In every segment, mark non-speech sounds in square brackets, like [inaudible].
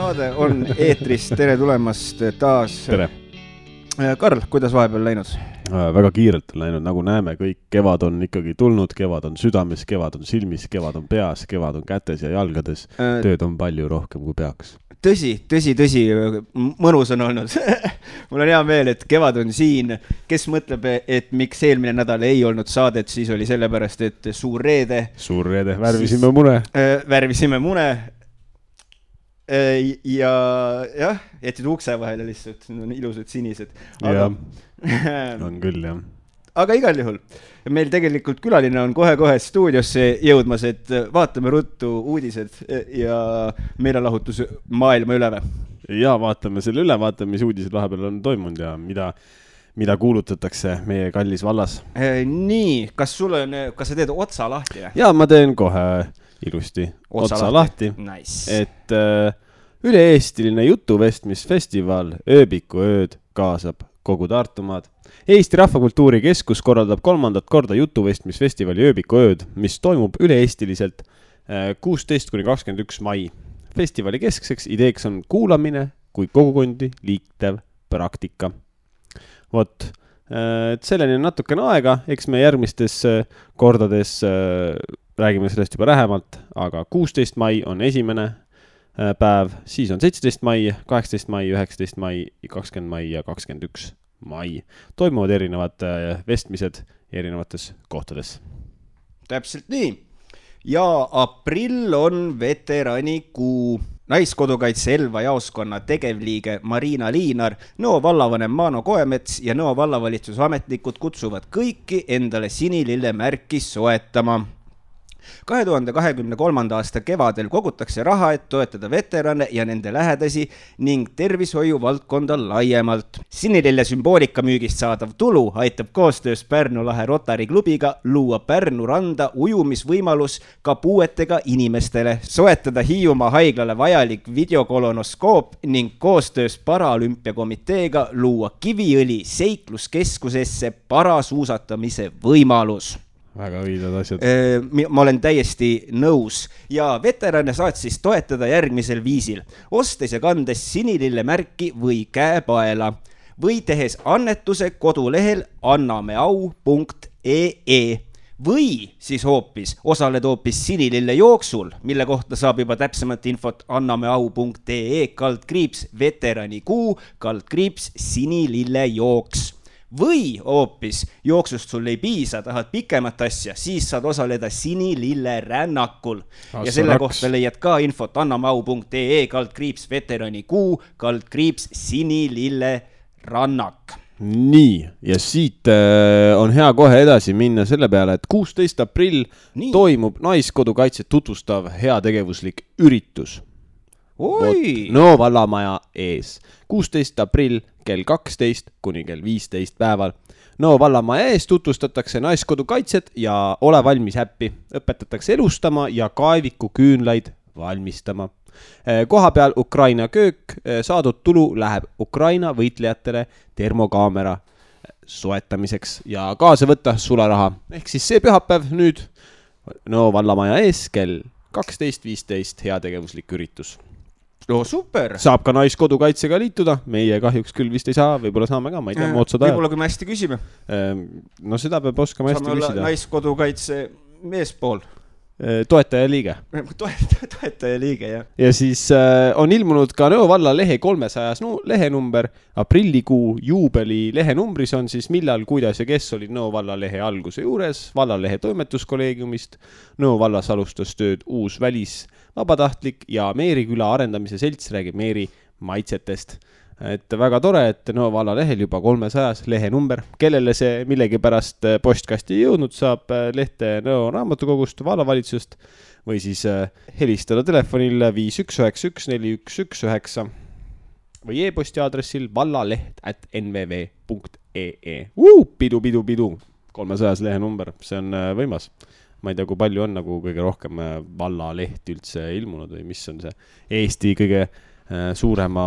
saade on eetris, tere tulemast taas. tere. Karl, kuidas vahepeal läinud? väga kiirelt on läinud, nagu näeme, kõik kevad on ikkagi tulnud, kevad on südames, kevad on silmis, kevad on peas, kevad on kätes ja jalgades. tööd on palju rohkem, kui peaks. tõsi, tõsi, tõsi, mõnus on olnud [laughs] mul on hea meel, et kevad on siin. kes mõtleb, et miks eelmine nädal ei olnud saadet, siis oli sellepärast, et suur reede. suur reede, värvisime siis, mune äh,. värvisime mune äh,. Ja jah, jätsid ukse vahele lihtsalt, need on ilusad sinised. aga [laughs] on küll, jah aga igal juhul, meil tegelikult külaline on kohe-kohe stuudiosse jõudmas, et vaatame ruttu uudised ja meelelahutus maailma üle või? ja vaatame selle üle, vaatame, mis uudised vahepeal on toimunud ja mida, mida kuulutatakse meie kallis vallas. Nii, kas sul on, kas sa teed otsa lahti? ja ma teen kohe ilusti otsa, otsa lahti, lahti., nice. et äh, üle-eestiline jutuvestmisfestival Ööbikuööd kaasab kogu Tartumaad. Eesti Rahvakultuuri Keskus korraldab kolmandat korda jutuvestmisfestivali Ööbikuööd, mis toimub üle-eestiliselt äh, kuusteist kuni kakskümmend üks mai. festivali keskseks ideeks on kuulamine kui kogukondi liitev praktika. vot, äh, et selleni on natukene aega, eks me järgmistes äh, kordades räägime sellest juba lähemalt, aga kuusteist mai on esimene päev, siis on seitseteist mai, kaheksateist mai, üheksateist mai, kakskümmend mai ja kakskümmend üks mai. toimuvad erinevad äh, vestmised erinevates kohtades. täpselt nii. ja aprill on veteranikuu. naiskodukaitse Elva jaoskonna tegevliige Marina Liinar, Nõo vallavanem Maano Koemets ja Nõo vallavalitsuse ametnikud kutsuvad kõiki endale sinilille märki soetama kahe tuhande kahekümne kolmanda aasta kevadel kogutakse raha, et toetada veterane ja nende lähedasi ning tervishoiu valdkonda laiemalt. sinilille sümboolika müügist saadav tulu aitab koostöös Pärnu lahe Rotary klubiga luua Pärnu randa ujumisvõimalus ka puuetega inimestele, soetada Hiiumaa haiglale vajalik videokolonoskoop ning koostöös Paralümpiakomiteega luua Kiviõli seikluskeskusesse parasuusatamise võimalus väga õilsad asjad. Ma olen täiesti nõus. Ja veterane saad siis toetada järgmisel viisil, ostes ja kandes sinilille märki või käepaela. Või tehes annetuse kodulehel annameau.ee või siis hoopis osaled hoopis sinilille jooksul, mille kohta saab juba täpsemat infot annameau.ee kaldkriips veteranikuu kaldkriips sinilillejooks või hoopis jooksust sul ei piisa, tahad pikemat asja, siis saad osaleda Sinilille rännakul ah,. ja selle raks. kohta leiad ka infot annamau.ee kaldkriips veteranikuu kaldkriips Sinilille rannak nii, ja siit äh, on hea kohe edasi minna selle peale, et kuusteist aprill nii. toimub Naiskodukaitset tutvustav heategevuslik üritus. No vallamaja ees, kuusteist aprill kell kaksteist kuni kell viisteist päeval. no vallamaja ees tutvustatakse Naiskodu kaitset ja Ole valmis äppi, õpetatakse elustama ja kaevikuküünlaid valmistama. Eh, kohapeal Ukraina köök, eh, saadud tulu läheb Ukraina võitlejatele termokaamera eh, soetamiseks ja kaasa võtta sularaha. ehk siis see pühapäev nüüd no vallamaja ees kell kaksteist viisteist heategevuslik üritus no super. saab ka Naiskodukaitsega liituda, meie kahjuks küll vist ei saa, võib-olla saame ka, ma ei tea, moodsad ajad. võib-olla, kui me hästi küsime. Ehm, no seda peab oskama hästi küsida. naiskodukaitse meespool toetajaliige. toetaja, [laughs] toetajaliige, jah. ja siis äh, on ilmunud ka Nõo valla lehe kolmesajas no, lehenumber, aprillikuu juubeli lehenumbris on siis millal, kuidas ja kes olid Nõo valla lehe alguse juures, vallalehe toimetuskolleegiumist. Nõo vallas alustas tööd uus välisvabatahtlik ja Meeri küla arendamise selts räägib Meeri maitsetest et väga tore, et Nõo valla lehel juba kolmesajas lehenumber, kellele see millegipärast äh, postkasti ei jõudnud, saab äh, lehte Nõo raamatukogust, vallavalitsusest või siis äh, helistada telefonil viis üks üheksa üks neli üks üks üheksa või e-posti aadressil vallaleht at nvv punkt ee. pidu, pidu, pidu, kolmesajas lehenumber, see on võimas. Ma ei tea, kui palju on nagu kõige rohkem vallalehti üldse ilmunud või mis on see Eesti kõige suurema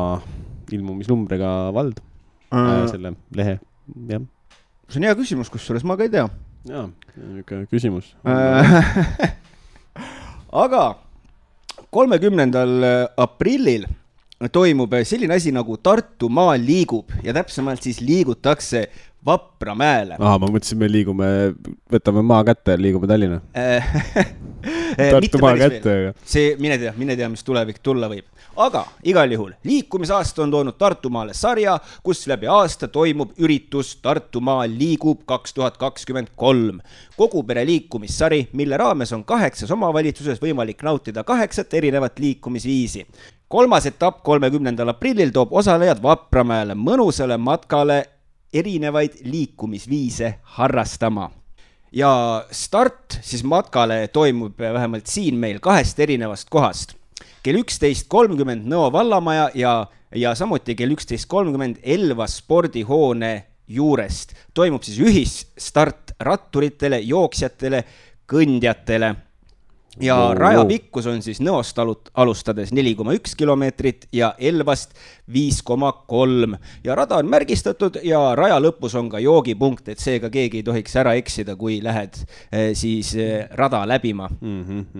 ilmumisnumbriga vald äh,, selle lehe, jah. see on hea küsimus, kusjuures ma ka ei tea. jaa, niisugune küsimus [laughs] aga kolmekümnendal aprillil toimub selline asi nagu Tartumaa liigub ja täpsemalt siis liigutakse Vapramäele aa, ma mõtlesin, me liigume, võtame maa kätte ja liigume Tallinna. [laughs] Tartu maa kätte, aga. see, mine tea, mine tea, mis tulevik tulla võib. aga igal juhul liikumisaasta on toonud Tartumaale sarja, kus läbi aasta toimub üritus Tartumaa liigub kaks tuhat kakskümmend kolm. kogu pere liikumissari, mille raames on kaheksas omavalitsuses võimalik nautida kaheksat erinevat liikumisviisi. kolmas etapp kolmekümnendal aprillil toob osalejad Vapramäele mõnusale matkale erinevaid liikumisviise harrastama. Ja start siis matkale toimub vähemalt siin meil kahest erinevast kohast. kell üksteist kolmkümmend Nõo vallamaja ja, ja samuti kell üksteist kolmkümmend Elva spordihoone juurest. Toimub siis ühisstart ratturitele, jooksjatele, kõndjatele ja Wow, raja pikkus on siis Nõost alustades neli koma üks kilomeetrit ja Elvast viis koma kolm ja rada on märgistatud ja raja lõpus on ka joogipunkt, et seega keegi ei tohiks ära eksida, kui lähed eh, siis eh, rada läbima.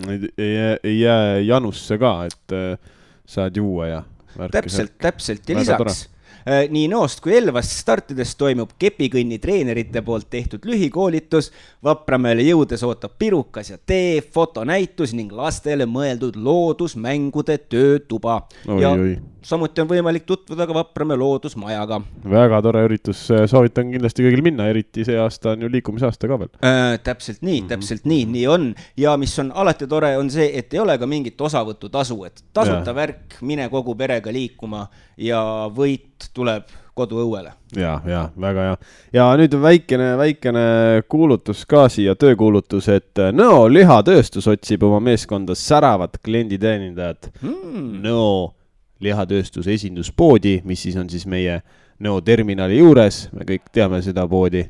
ei, ei jää, ei jää janusse ka, et äh, saad juua ja. täpselt, täpselt ja lisaks eh, nii Nõost kui Elvast startides toimub kepikõnni treenerite poolt tehtud lühikoolitus. Vapramäele jõudes ootab pirukas ja tee, fotonäitus ning lastele mõeldud loodusmängude töötuba. Ja oi. Samuti on võimalik tutvuda ka Vapramäe loodusmajaga väga tore üritus, soovitan kindlasti kõigil minna, eriti see aasta on ju liikumisaasta ka veel. Äh, täpselt nii mm, -hmm. täpselt nii, nii on ja mis on alati tore, on see, et ei ole ka mingit osavõtutasu, et tasuta Jaa. värk, mine kogu perega liikuma ja võit tuleb koduõuele. ja, ja väga hea. ja nüüd väikene, väikene kuulutus ka siia, töökuulutus, et Nõo lihatööstus otsib oma meeskonda säravat klienditeenindajat Hmm. Nõo lihatööstuse esinduspoodi, mis siis on siis meie Nõo terminali juures, me kõik teame seda poodi.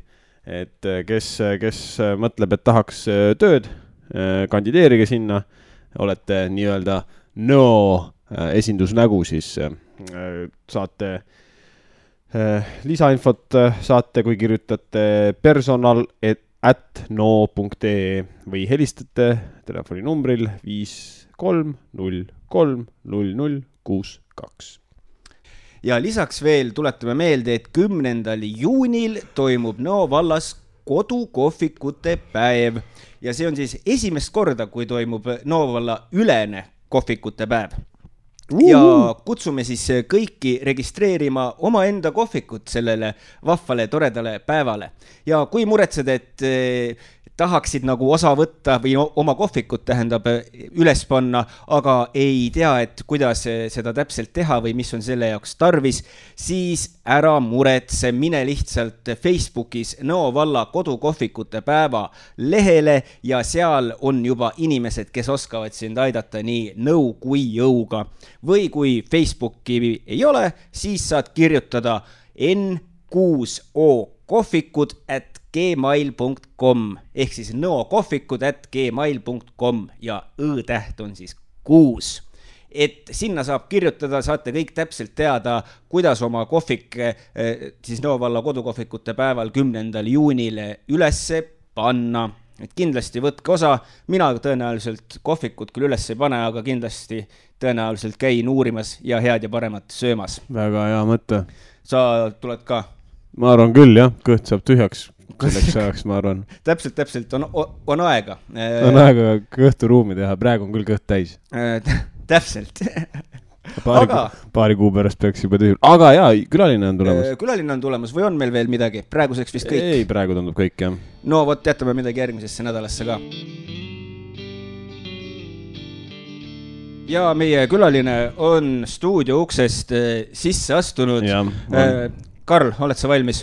et eh, kes, kes mõtleb, et tahaks tööd, kandideerige sinna, olete nii-öelda Nõo esindusnägu, siis saate lisainfot saate, kui kirjutate personal et at no.ee või helistate telefoninumbril viis kolm null kolm null null kuus kaks. ja lisaks veel tuletame meelde, et kümnendal juunil toimub Nõo vallas kodukohvikute päev ja see on siis esimest korda, kui toimub Nõo valla ülene kohvikute päev. ja kutsume siis kõiki registreerima omaenda kohvikut sellele vahvale toredale päevale ja kui muretsed, et tahaksid nagu osa võtta või oma kohvikut tähendab üles panna, aga ei tea, et kuidas seda täpselt teha või mis on selle jaoks tarvis, siis ära muretse, mine lihtsalt Facebookis Nõo valla kodukohvikute päeva lehele ja seal on juba inimesed, kes oskavad sind aidata nii nõu kui jõuga. või kui Facebooki ei ole, siis saad kirjutada N6O kohvikud at gmail.com ehk siis nõokohvikud at gmail.com ja õ-täht on siis kuus et sinna saab kirjutada, saate kõik täpselt teada, kuidas oma kohvik eh, siis Nõo valla kodukohvikute päeval, kümnendal juunil ülesse panna. et kindlasti võtke osa, mina tõenäoliselt kohvikut küll üles ei pane, aga kindlasti tõenäoliselt käin uurimas ja head ja paremat söömas. väga hea mõte. sa tuled ka? ma arvan küll jah, kõht saab tühjaks selleks ajaks, ma arvan. [laughs] täpselt, täpselt on, on aega. on aega kõhtu ruumi teha, praegu on küll kõht täis. [laughs] täpselt. paari Aga-, paari kuu pärast peaks juba tühi, aga jaa, külaline on tulemas. külaline on tulemas või on meil veel midagi? praeguseks vist kõik. ei, praegu tundub kõik jah. no vot, jätame midagi järgmisesse nädalasse ka. ja meie külaline on stuudio uksest eh, sisse astunud. Karl, oled sa valmis?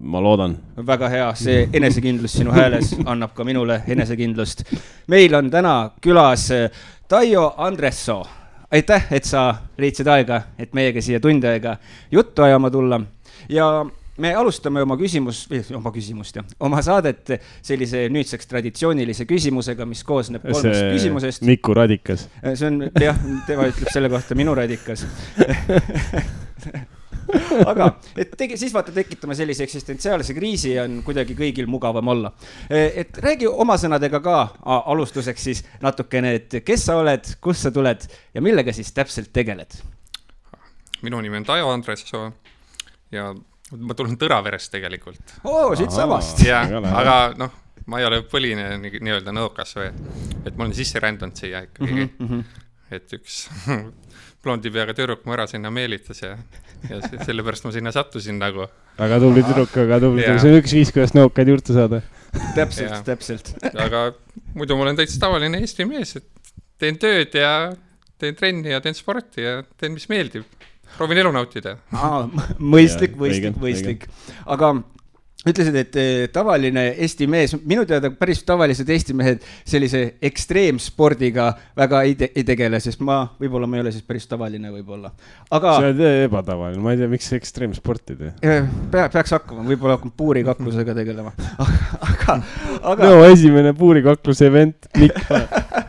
Ma loodan. väga hea, see enesekindlus sinu hääles annab ka minule enesekindlust. meil on täna külas eh, Taio Andressoo. aitäh, et sa leidsid aega, et meiega siia tund aega juttu ajama tulla ja me alustame oma küsimus, oma küsimust jah, oma saadet sellise nüüdseks traditsioonilise küsimusega, mis koosneb kolmest see küsimusest. Miku Radikas. see on jah, tema ütleb selle kohta minu radikas. [laughs] [laughs] aga, et tegi, siis vaata, tekitame sellise eksistentsiaalse kriisi ja on kuidagi kõigil mugavam olla. et räägi oma sõnadega ka alustuseks siis natukene, et kes sa oled, kust sa tuled ja millega siis täpselt tegeled? minu nimi on Taivo Andressoo ja ma tulen Tõraverest tegelikult. oo, siitsamast. jah, aga noh, ma ei ole põline nii-öelda nõukas või, et ma olen sisse rändanud siia ikkagi mm. -hmm. et üks [laughs] blondi peaga tüdruk mu ära sinna meelitas ja, ja sellepärast ma sinna sattusin nagu. väga tubli tüdruk, väga tubli tüdruk, see on üks viis, kuidas nõukaid juurde saada. täpselt, täpselt. aga muidu ma olen täitsa tavaline Eesti mees, et teen tööd ja teen trenni ja teen sporti ja teen, mis meeldib proovin elu nautida. mõistlik, mõistlik, mõistlik. aga ütlesid, et eh, tavaline Eesti mees, minu teada päris tavalised Eesti mehed sellise ekstreemspordiga väga ei, te, ei tegele, sest ma, võib-olla ma ei ole siis päris tavaline võib-olla. aga. sa oled ebatavaline, ma ei tea, miks ekstreemsporti teed. Eh, pea, peaks hakkama, võib-olla hakkama puurikaklusega tegelema [laughs] aga, aga. no esimene puurikakluse event, Mikk [laughs]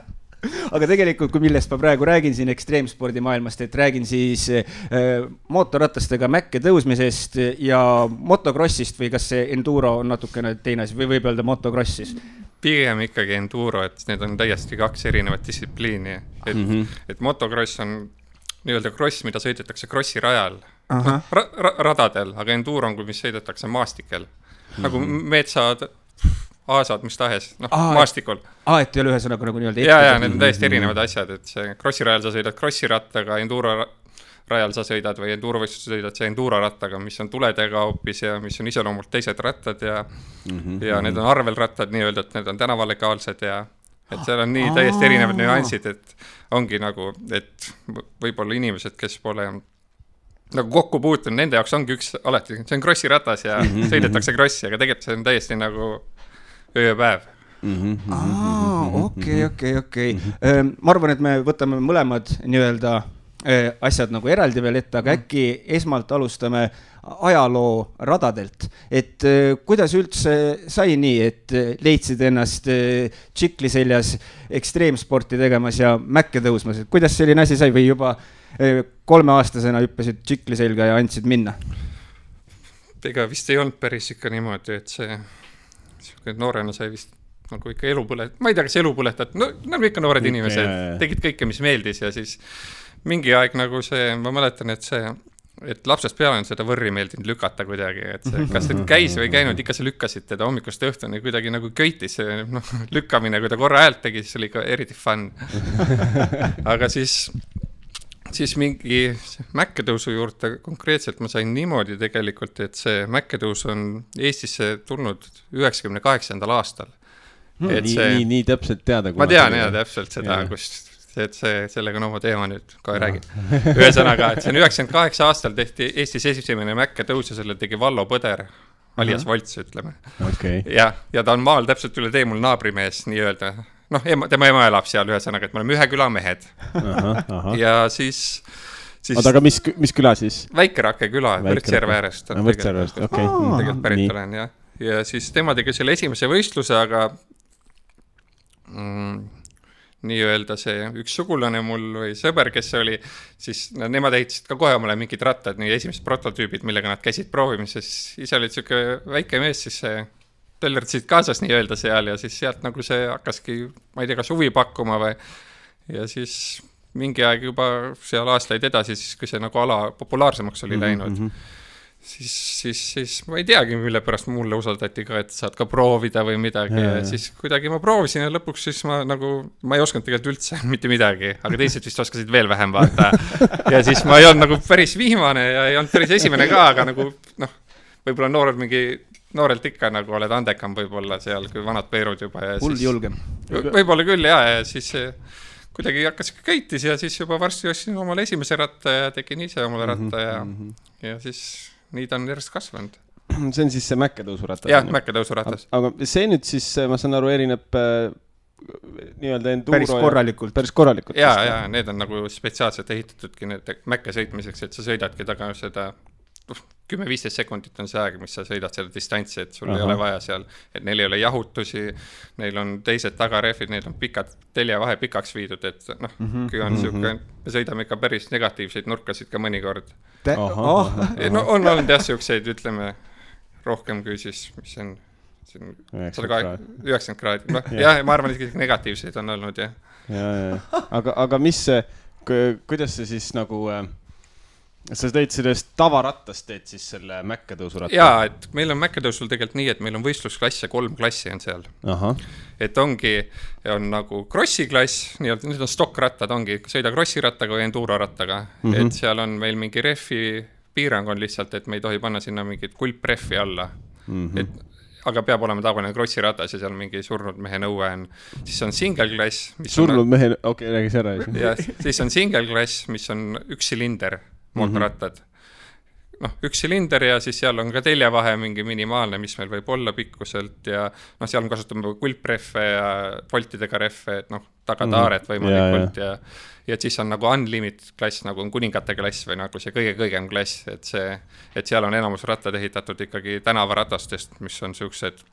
aga tegelikult, kui millest ma praegu räägin siin ekstreemspordi maailmast, et räägin siis äh, mootorratastega mäkke tõusmisest ja motokrossist või kas see enduro on natukene teine asi või võib öelda motokross siis? pigem ikkagi enduro, et need on täiesti kaks erinevat distsipliini, et mm, -hmm. et motokross on nii-öelda kross, mida sõidetakse krossi rajal, noh, ra ra radadel, aga enduro on, mis sõidetakse maastikel mm, -hmm. nagu mhm. metsad aasad, mis tahes, noh, maastikul. aa, et ei ole ühesõnaga nagu nii-öelda ja, ja need on täiesti erinevad asjad, et see krossi rajal sa sõidad krossi rattaga, enduro rajal sa sõidad või endurovõistlusel sõidad sa enduro rattaga, mis on tuledega hoopis ja mis on iseloomult teised rattad ja mm, -hmm. ja need on arvelrattad nii-öelda, et need on tänavalegaalsed ja et seal on nii täiesti erinevad nüansid, et ongi nagu, et võib-olla inimesed, kes pole nagu kokku puutunud, nende jaoks ongi üks alati, see on krossi ratas ja mm -hmm. sõidetakse krossi, aga tegelikult see on täiesti nagu öö ja päev mhm, mhm, aa, mhm, okei, okei, okei. Ma arvan, et me võtame mõlemad nii-öelda asjad nagu eraldi veel ette, aga äkki esmalt alustame ajaloo radadelt, et kuidas üldse sai nii, et leidsid ennast tšikli seljas ekstreemsporti tegemas ja mäkke tõusmas, et kuidas selline asi sai või juba kolmeaastasena hüppasid tšikli selga ja andsid minna? ega vist ei olnud päris ikka niimoodi, et see sihuke noorena sai vist nagu ikka elu põlet-, ma ei tea, kas elu põletad, no nagu ikka noored inimesed, tegid kõike, mis meeldis ja siis mingi aeg nagu see, ma mäletan, et see, et lapsest peale on seda võrri meeldinud lükata kuidagi, et see, kas nüüd [laughs] käis või ei käinud, ikka sa lükkasid teda hommikust õhtuni kuidagi nagu köitis, see noh, [laughs] lükkamine, kui ta korra häält tegi, siis oli ikka eriti fun. [laughs] aga siis siis mingi mäkketõusu juurde konkreetselt ma sain niimoodi tegelikult, et see mäkketõus on Eestisse tulnud üheksakümne kaheksandal aastal hmm,. nii see..., nii, nii täpselt teada. ma tean jaa täpselt seda, kus, et see, sellega on oma teema nüüd, kohe räägin. ühesõnaga, et see on üheksakümmend kaheksa aastal tehti Eestis esimene mäkketõus ja selle tegi Vallo Põder alias Volts, ütleme okay.. jah, ja ta on maal täpselt üle tee mul naabrimees nii-öelda noh, ema, tema ema elab seal, ühesõnaga, et me oleme ühe küla mehed. ja siis, siis. oota, aga mis, mis küla siis? Väike-Rakke küla, Võrtsjärve äärest. Võrtsjärve äärest, okei. tegelikult pärit olen jah, ja siis tema tegi selle esimese võistluse, aga mm, nii-öelda see üks sugulane mul või sõber, kes oli, siis no, nemad ehitasid ka kohe omale mingid rattad, nii esimesed prototüübid, millega nad käisid proovimas, siis ise oli sihuke väike mees, siis see töllerdasid kaasas nii-öelda seal ja siis sealt nagu see hakkaski, ma ei tea, kas huvi pakkuma või, ja siis mingi aeg juba seal aastaid edasi, siis kui see nagu ala populaarsemaks oli mm -hmm. läinud, mhm. siis, siis, siis ma ei teagi, mille pärast mulle usaldati ka, et saad ka proovida või midagi ja, ja siis kuidagi ma proovisin ja lõpuks siis ma nagu, ma ei osanud tegelikult üldse [laughs] mitte midagi, aga teised vist oskasid veel vähem vaata. [laughs] ja siis ma ei olnud nagu päris viimane ja ei olnud päris esimene ka, aga nagu noh, võib-olla noored mingi noorelt ikka nagu oled andekam võib-olla seal, kui vanad peerud juba ja hull julgem. võib-olla küll ja, ja siis kuidagi hakkas ikka köitis ja siis juba varsti ostsin omale esimese ratta ja tegin ise omale mhm, ratta ja mm, -hmm. ja siis nii ta on järjest kasvanud. [clears throat] see on siis see mäkketõusuratas? jah, mäkketõusuratas. aga see nüüd siis, ma saan aru, erineb äh, nii-öelda enduro päris korralikult. päris korralikult. ja, ja need on nagu spetsiaalselt ehitatudki need mäkke sõitmiseks, et sa sõidadki taga seda kümme-viisteist sekundit on see aeg, mis sa sõidad seda distantsi, et sul Aha. ei ole vaja seal, et neil ei ole jahutusi, neil on teised tagarehvid, neil on pikad, teljevahe pikaks viidud, et noh mm -hmm., kui on mm -hmm. sihuke, me sõidame ikka päris negatiivseid nurkasid ka mõnikord. Oh. no on olnud jah, siukseid, ütleme rohkem kui siis, mis see on, see on sada kaheksakümmend, üheksakümmend kraadi, noh jah, ma arvan, isegi negatiivseid on olnud jah. ja, ja, aga, aga mis see, kuidas see siis nagu äh, sa teed sellest tavarattast teed siis selle mäkketõusuratta? jaa, et meil on mäkketõusul tegelikult nii, et meil on võistlusklasse, kolm klassi on seal. et ongi, on nagu krossi klass, nii-öelda, need on stokkrattad, ongi, sõida krossi rattaga või enduro rattaga mm, -hmm. et seal on meil mingi rehvi piirang on lihtsalt, et me ei tohi panna sinna mingit kulprehvi alla mm. -hmm. et aga peab olema tavaline krossiratas ja seal mingi surnud mehe nõue on. siis on single class. surnud on, mehe, okei okay,, räägi sa ära. jah, siis on single class, mis on üks silinder mootorrattad mm. -hmm. noh, üks silinder ja siis seal on ka teljevahe mingi minimaalne, mis meil võib olla pikkuselt ja noh, seal me kasutame kulprehve ja voltidega rehve, et noh, mm -hmm. võimalikult ja, ja ja et siis on nagu unlimited klass, nagu on kuningate klass või nagu see kõige kõigem klass, et see, et seal on enamus rattad ehitatud ikkagi tänavaratastest, mis on siuksed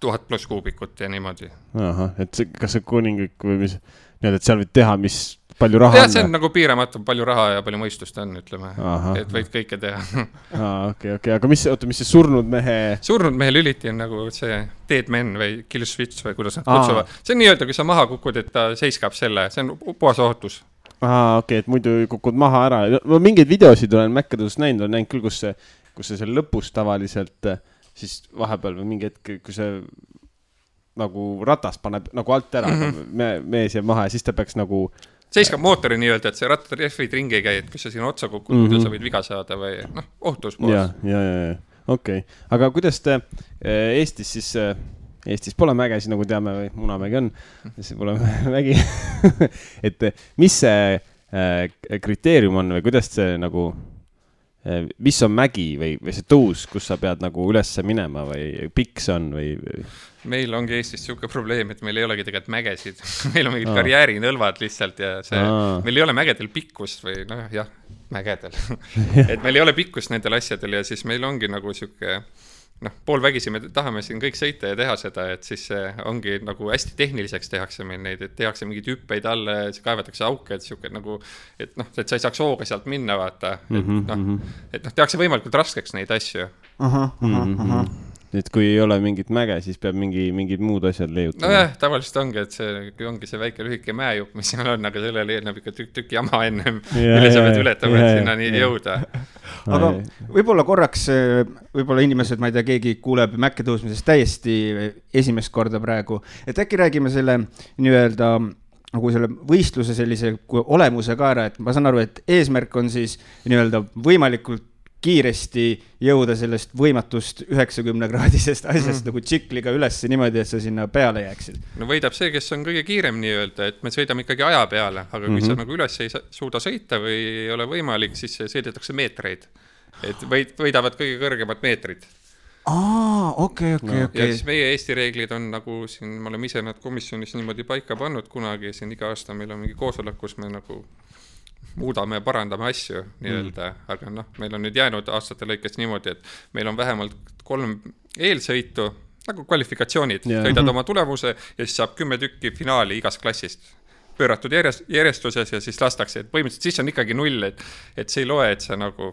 tuhat pluss kuubikut ja niimoodi. ahah, et see, kas see kuninglik või mis, nii-öelda, et seal võid teha, mis palju raha on? see on nagu piiramatu, palju raha ja palju mõistust on, ütleme. et võid kõike teha aa, okei, okei, aga mis, oota, mis see surnud mehe? surnud mehe lüliti on nagu see dead man või kill switch või kuidas nad kutsuvad. see on nii-öelda, kui sa maha kukud, et ta seiskab selle, see on puhas ohutus aa, okei okay,, et muidu kukud maha ära. ma mingeid videosid olen Mäkkadest näinud, olen näinud küll, kus see, kus see seal lõpus tavaliselt siis vahepeal või mingi hetk, kui see nagu ratas paneb nagu alt ära mm, -hmm. me, mees jääb maha ja siis ta peaks nagu seiskab mootori nii-öelda, et see rattarehvid ringi ei käi, et kui sa sinna otsa kukud mm, -hmm. muidu sa võid viga saada või noh, ohutuspoolest. ja, ja, ja, ja okei okay., aga kuidas te eh, Eestis siis äh, Eestis pole mägesid, nagu teame, või Munamägi on, siis pole [laughs] mägi [laughs] et mis see äh, kriteerium on või kuidas see nagu mis on mägi või, või see tõus, kus sa pead nagu ülesse minema või pikk see on või, või...? meil ongi Eestis niisugune probleem, et meil ei olegi tegelikult mägesid [laughs] meil on mingid Aa. karjäärinõlvad lihtsalt ja see, meil ei ole mägedel pikkust või noh, jah, mägedel [laughs] et meil ei ole pikkust nendel asjadel ja siis meil ongi nagu niisugune noh, poolvägisi me tahame siin kõik sõita ja teha seda, et siis see ongi nagu hästi tehniliseks tehakse meil neid, et tehakse mingeid hüppeid alla ja siis kaevatakse auke, et sihuke nagu, et noh, et sa ei saaks hooga sealt minna, vaata, et mm -hmm, noh, mhm. et noh, tehakse võimalikult raskeks neid asju. ahah, ahah, ahah et kui ei ole mingit mäge, siis peab mingi, mingid muud asjad leiutama. nojah, tavaliselt ongi, et see ongi see väike lühike mäejupp, mis seal on, aga sellele eelneb ikka tükk-tükk jama ennem, [laughs] mille sa pead ületama, et sinnani jõuda. aga võib-olla korraks, võib-olla inimesed, ma ei tea, keegi kuuleb mäkke tõusmisest täiesti esimest korda praegu, et äkki räägime selle nii-öelda nagu selle võistluse sellise olemuse ka ära, et ma saan aru, et eesmärk on siis nii-öelda võimalikult kiiresti jõuda sellest võimatust üheksakümne kraadisest asjast mm. nagu tsikliga üles niimoodi, et sa sinna peale jääksid. no võidab see, kes on kõige kiirem nii-öelda, et me sõidame ikkagi aja peale, aga kui mm -hmm. sa mhm. nagu üles ei suuda sõita või ei ole võimalik, siis sõidetakse meetreid. et võid, võidavad kõige kõrgemad meetrid aa, okei, okei, okei. ja siis meie Eesti reeglid on nagu siin, me oleme ise nad komisjonis niimoodi paika pannud kunagi siin iga aasta meil on mingi koosolek, kus me nagu muudame parandame asju nii-öelda mm., aga noh, meil on nüüd jäänud aastate lõikes niimoodi, et meil on vähemalt kolm eelsõitu, nagu kvalifikatsioonid yeah., sõidad oma tulemuse ja siis saab kümme tükki finaali igast klassist pööratud järjest, järjestuses ja siis lastakse, et põhimõtteliselt siis on ikkagi null, et, et see ei loe, et sa nagu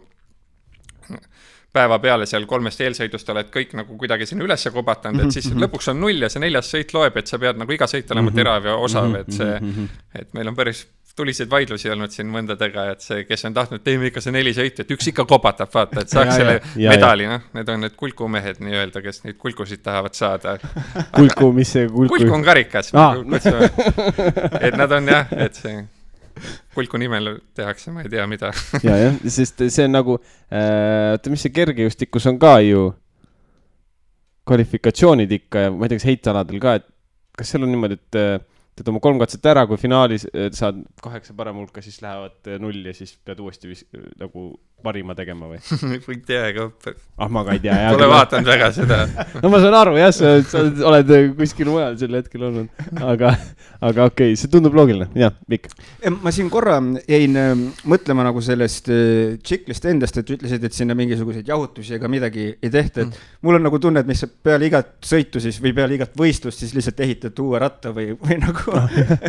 päeva peale seal kolmest eelsõidust oled kõik nagu kuidagi sinna ülesse kobatanud, et siis mhm. lõpuks on null ja see neljas sõit loeb, et sa pead nagu iga sõit olema mhm. terav ja osav, et see, mhm. et meil on päris tuliseid vaidlusi olnud siin mõndadega, et see, kes on tahtnud, teeme ikka see neli sõitu, et üks ikka kopatab, vaata, et saaks ja, selle ja, medali, noh, need on need kulkumehed nii-öelda, kes neid kulkusid tahavad saada. kulku, mis see kulku? kulku on karikas ah. et nad on jah, et see kulku nimel tehakse, ma ei tea, mida ja, jah, sest see on nagu äh,, oota, mis see kergejõustikus on ka ju kvalifikatsioonid ikka ja ma ei tea, kas heitealadel ka, et kas seal on niimoodi, et äh, teed oma kolm katset ära, kui finaalis äh, saad kaheksa parema hulka, siis lähevad äh, null ja siis pead uuesti vis-, nagu parima tegema või [laughs] ei tea ka. ah, ma ka ei tea. Pole vaadanud väga seda [laughs] no ma saan aru jah, sa, sa oled äh, kuskil mujal sel hetkel olnud, aga, aga okei okay,, see tundub loogiline, jah, Mikk. ma siin korra jäin mõtlema nagu sellest tšiklist endast, et ütlesid, et sinna mingisuguseid jahutusi ega midagi ei tehta, et mm. mul on nagu tunne, et mis peale igat sõitu siis või peale igat võistlust siis lihtsalt ehitad uue ratta või, või nagu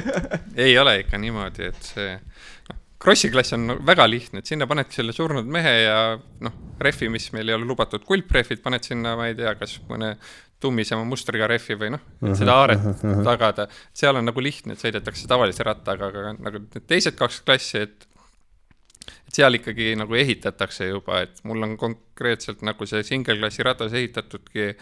[laughs] ei ole ikka niimoodi, et see noh, Krossi klass on väga lihtne, et sinna panedki selle surnud mehe ja noh, rehvi, mis meil ei ole lubatud, kulprehvid, paned sinna, ma ei tea, kas mõne tummisema mustriga rehvi või noh, et seda haaret tagada. seal on nagu lihtne, et sõidetakse tavalise rattaga, aga nagu need teised kaks klassi, et et seal ikkagi nagu ehitatakse juba, et mul on konkreetselt nagu see single klassi ratas ehitatudki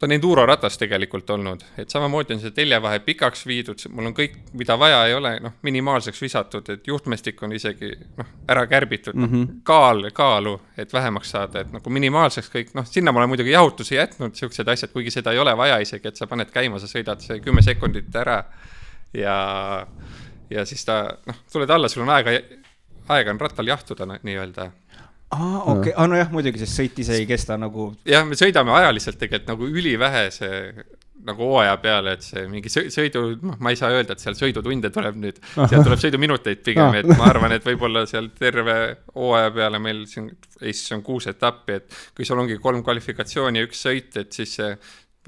ta on enduro ratas tegelikult olnud, et samamoodi on see teljevahe pikaks viidud, mul on kõik, mida vaja ei ole, noh, minimaalseks visatud, et juhtmestik on isegi noh, ära kärbitud mm, -hmm. kaal, kaalu, et vähemaks saada, et nagu minimaalseks kõik, noh, sinna ma olen muidugi jahutusi jätnud, siuksed asjad, kuigi seda ei ole vaja isegi, et sa paned käima, sa sõidad see kümme sekundit ära ja, ja siis ta, noh, tuled alla, sul on aega, aega on rattal jahtuda nii-öelda aa, okei okay., aa nojah, muidugi, sest sõit ise ei kesta nagu. jah, me sõidame ajaliselt tegelikult nagu ülivähese nagu hooaja peale, et see mingi sõidu, noh, ma ei saa öelda, et seal sõidutunde tuleb nüüd, seal tuleb sõiduminuteid pigem, et ma arvan, et võib-olla seal terve hooaja peale meil siin Eestis on kuus etappi, et kui sul ongi kolm kvalifikatsiooni ja üks sõit, et siis see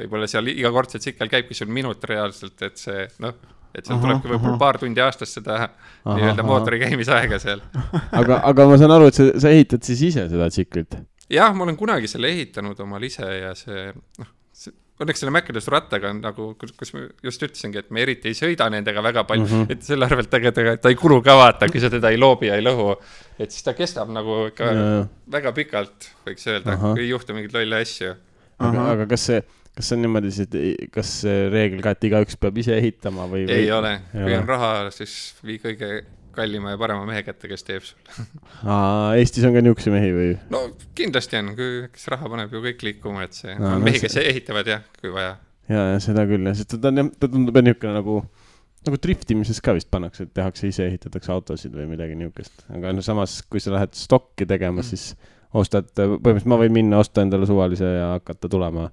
võib-olla seal iga kord see tsikkel käibki sul minut reaalselt, et see noh et seal tulebki võib-olla paar tundi aastas seda nii-öelda mootori käimisaega seal. aga, aga ma saan aru, et sa, sa ehitad siis ise seda tsiklit? jah, ma olen kunagi selle ehitanud omal ise ja see, noh, õnneks selle Mäkkedestu rattaga on nagu, kus ma just ütlesingi, et me eriti ei sõida nendega väga palju mm, -hmm. et selle arvelt tegelikult ta ei kulu ka vaata, kui sa teda ei loobi ja ei lõhu. et siis ta kestab nagu ikka ja, väga pikalt, võiks öelda, kui ei juhtu mingeid lolle asju. aga, aga kas see kas see on niimoodi, et kas see reegel ka, et igaüks peab ise ehitama või, või...? ei ole, kui on raha, siis vii kõige kallima ja parema mehe kätte, kes teeb sul [laughs] aa, Eestis on ka niisuguseid mehi või? no kindlasti on, kui, kes raha paneb ju kõik liikuma, et see no,, on mehi, kes see... ehitavad jah, kui vaja. ja, ja seda küll jah, sest ta on jah, ta tundub jah niisugune nagu, nagu driftimises ka vist pannakse, et tehakse ise, ehitatakse autosid või midagi niisugust, aga no samas, kui sa lähed stokki tegema mm., siis ostad, põhimõtteliselt ma võin minna, osta endale suvalise ja hakata tulema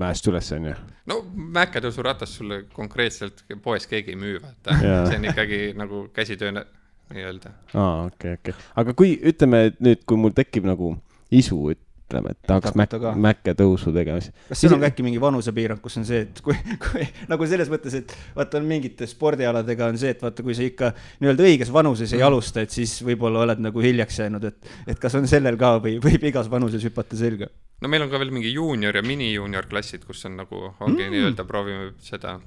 mäest üles, on ju. no mäeketõusuratast sulle konkreetselt poes keegi ei müü, vaata see on ikkagi nagu käsitöö nii-öelda. aa, okei okay,, okei okay., aga kui ütleme, et nüüd, kui mul tekib nagu isu, et ütleme, et tahaks mäk, mäkketõusu tegema. kas siin on ka äkki mingi vanusepiirang, kus on see, et kui, kui nagu selles mõttes, et vaata mingite spordialadega on see, et vaata, kui sa ikka nii-öelda õiges vanuses ei mm. alusta, et siis võib-olla oled nagu hiljaks jäänud, et, et kas on sellel ka või võib igas vanuses hüpata selga? no meil on ka veel mingi juunior ja minijuunior klassid, kus on nagu, ongi mm. nii-öelda proovime seda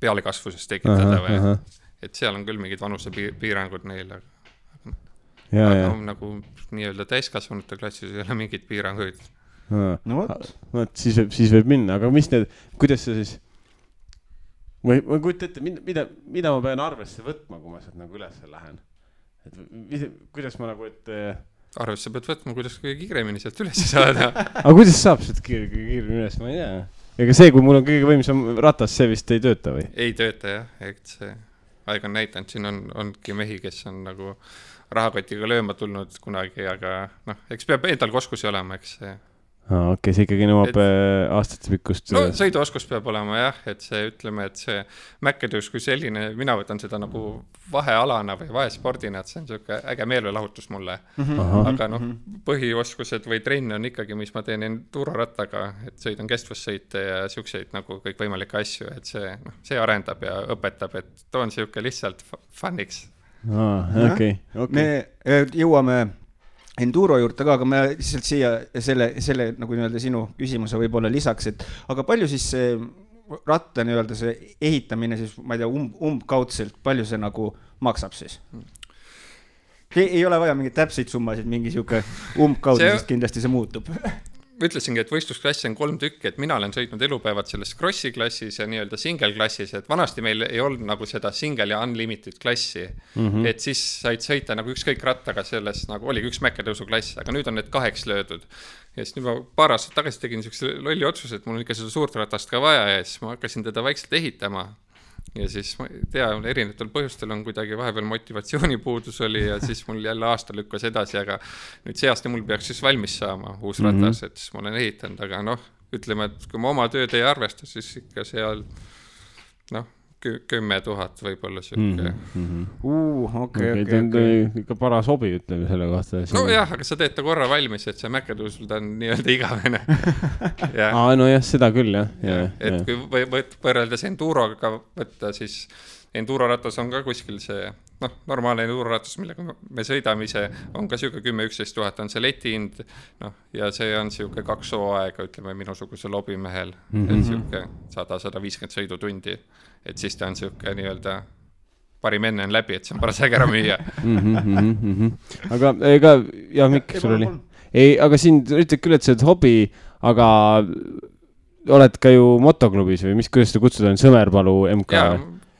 pealekasvusest tekitada aha, või, et seal on küll mingid vanusepiirangud neil, aga aga nagu nii-öelda täiskasvanute klassis ei ole mingeid piiranguid. no vot. vot siis võib, siis võib minna, aga mis need, kuidas sa siis, ei, ma ei kujuta ette, mida, mida, ma pean arvesse võtma, kui ma sealt nagu üles lähen. et kuidas ma nagu, et äh, arvesse pead võtma, kuidas kõige kiiremini sealt üles saada [laughs] aga kuidas saab sealt kõige kiiremini üles, ma ei tea. ega see, kui mul on kõige võimsam ratas, see vist ei tööta või? ei tööta jah, et see aeg on näidanud, siin on, ongi mehi, kes on nagu rahakotiga lööma tulnud kunagi, aga noh, eks peab endal ka oskusi olema, eks see okei okay,, see ikkagi nõuab et, äh, aastatepikkust. no sõiduoskus peab olema jah, et see, ütleme, et see mäkketõus kui selline, mina võtan seda nagu vahealana või vahespordina, et see on niisugune äge meelelahutus mulle mm. -hmm. aga noh, mhm. põhioskused või trenn on ikkagi, mis ma teen enduro-rattaga, et sõidan kestvussõite ja siukseid nagu kõikvõimalikke asju, et see, noh, see arendab ja õpetab, et too on niisugune lihtsalt fun'iks. Aa, okei, okei. me äh, jõuame enduro juurde ka, aga ma lihtsalt siia selle, selle nagu nii-öelda sinu küsimuse võib-olla lisaks, et aga palju siis see ratta nii-öelda see ehitamine siis, ma ei tea, umb, umbkaudselt, palju see nagu maksab siis? ei ole vaja mingeid täpseid summasid, mingi sihuke umbkaudne, sest kindlasti see muutub [laughs] ütlesingi, et võistlusklasse on kolm tükki, et mina olen sõitnud elupäevad selles Krossi klassis ja nii-öelda single klassis, et vanasti meil ei olnud nagu seda single ja unlimited klassi mm. -hmm. et siis said sõita nagu ükskõik rattaga selles, nagu oligi üks mäkketõusuklass, aga nüüd on need kaheks löödud. ja siis nüüd ma paar aastat tagasi tegin niisuguse lolli otsuse, et mul on ikka seda suurt ratast ka vaja ja siis ma hakkasin teda vaikselt ehitama ja siis ma ei tea, erinevatel põhjustel on kuidagi vahepeal motivatsioonipuudus oli ja siis mul jälle aasta lükkas edasi, aga nüüd see aasta mul peaks siis valmis saama uus mm -hmm. ratas, et siis ma olen ehitanud, aga noh, ütleme, et kui ma oma tööd ei arvesta, siis ikka seal noh kümme tuhat võib-olla sihuke mm -hmm.. Uh, okei, okei, okei. ikka paras hobi, ütleme selle kohta. nojah, aga sa teed ta korra valmis, et see mäketõusul ta on nii-öelda igavene [laughs] aa, nojah, seda küll jah ja, ja. et ja. kui või, võrreldes enduroga võtta, siis enduroratas on ka kuskil see noh, normaalne enduroratas, millega me sõidame ise, on ka sihuke kümme, üksteist tuhat on see letihind. noh, ja see on sihuke kaks hooaega, ütleme minusugusel hobimehel mm, -hmm. et sihuke sada, sada viiskümmend sõidutundi. et siis ta on sihuke nii-öelda parim enne on läbi, et see on paras aeg ära müüa. mm. -hmm. aga ega, ja Mikk, sul oli? ei, aga siin ütled küll, et see on hobi, aga oled ka ju motoklubis või mis, kuidas seda kutsuda on, Sõmerpalu MK?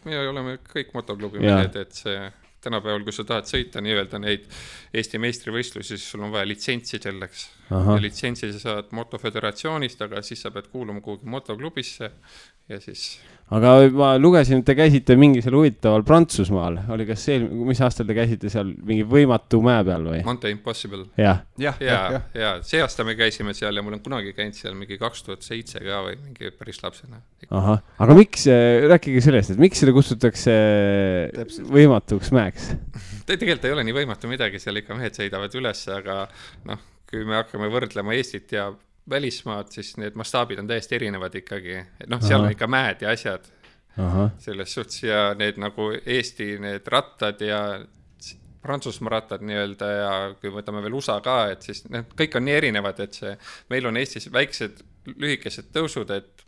Me oleme kõik motoklubi mehed, et see tänapäeval, kui sa tahad sõita nii-öelda neid Eesti meistrivõistlusi, siis sul on vaja litsentsi selleks. Ja litsentsi sa saad motoföderatsioonist, aga siis sa pead kuuluma kuhugi motoklubisse ja siis aga ma lugesin, et te käisite mingisugusel huvitaval Prantsusmaal, oli kas see, mis aastal te käisite seal mingi võimatu mäe peal või? Monte Impossible. jah, jah, ja jah, jah., ja see aasta me käisime seal ja ma olen kunagi käinud seal mingi kaks tuhat seitse ka või mingi päris lapsena. ahah, aga miks, rääkige sellest, et miks seda kutsutakse Täpselt. võimatuks mäeks? [laughs] tegelikult ei ole nii võimatu midagi, seal ikka mehed sõidavad üles, aga noh, kui me hakkame võrdlema Eestit ja välismaad, siis need mastaabid on täiesti erinevad ikkagi. et noh, seal Ahah. on ikka mäed ja asjad selles suhtes ja need nagu Eesti need rattad ja Prantsusmaa rattad nii-öelda ja kui võtame veel USA ka, et siis need kõik on nii erinevad, et see, meil on Eestis väiksed lühikesed tõusud, et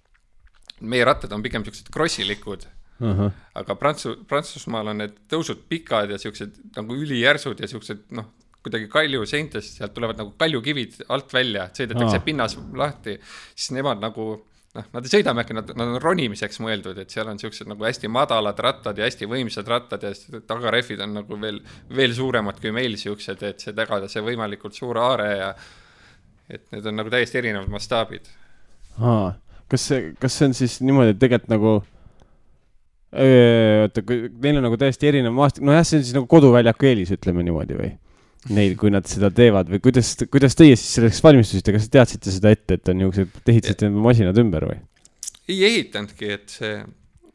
meie rattad on pigem siuksed krossilikud, ahah, aga Prantsu-, Prantsusmaal on need tõusud pikad ja siuksed nagu ülijärsud ja siuksed noh, kuidagi kaljuseintest, sealt tulevad nagu kaljukivid alt välja, sõidetakse Aa. pinnas lahti, siis nemad nagu noh, nad ei sõida mäkke, nad, nad on ronimiseks mõeldud, et seal on siuksed nagu hästi madalad rattad ja hästi võimsad rattad ja tagarehvid on nagu veel, veel suuremad kui meil siuksed, et see tagada see võimalikult suur aare ja et need on nagu täiesti erinevad mastaabid. aa, kas see, kas see on siis niimoodi, et tegelikult nagu oota, neil on nagu täiesti erinev maastik, nojah, see on siis nagu koduväljaku eelis, ütleme niimoodi või? Neil, kui nad seda teevad või kuidas, kuidas teie siis selleks valmistusite, kas te teadsite seda ette, et on niisugused, te ehitasite need masinad ümber või? ei ehitanudki, et see,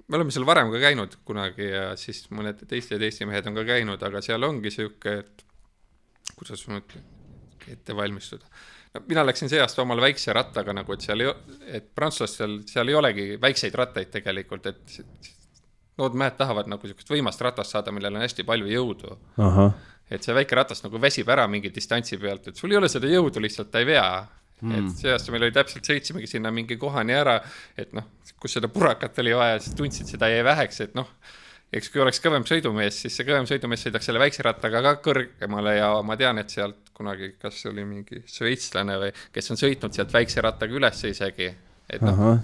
me oleme seal varem ka käinud kunagi ja siis mõned teised Eesti mehed on ka käinud, aga seal ongi sihuke, et kuidas ma ütlen, ette valmistuda. no mina läksin see aasta omale väikse rattaga nagu, et seal ei, et prantslastel seal ei olegi väikseid rattaid tegelikult, et nood mehed tahavad nagu siukest võimast ratast saada, millel on hästi palju jõudu et see väike ratas nagu väsib ära mingi distantsi pealt, et sul ei ole seda jõudu lihtsalt, ta ei vea mm.. et see aasta meil oli täpselt, sõitsimegi sinna mingi kohani ära, et noh, kus seda purakat oli vaja, siis tundsid, seda jäi väheks, et noh, eks kui oleks kõvem sõidumees, siis see kõvem sõidumees sõidaks selle väikse rattaga ka kõrgemale ja ma tean, et sealt kunagi, kas oli mingi šveitslane või kes on sõitnud sealt väikse rattaga üles isegi, et noh,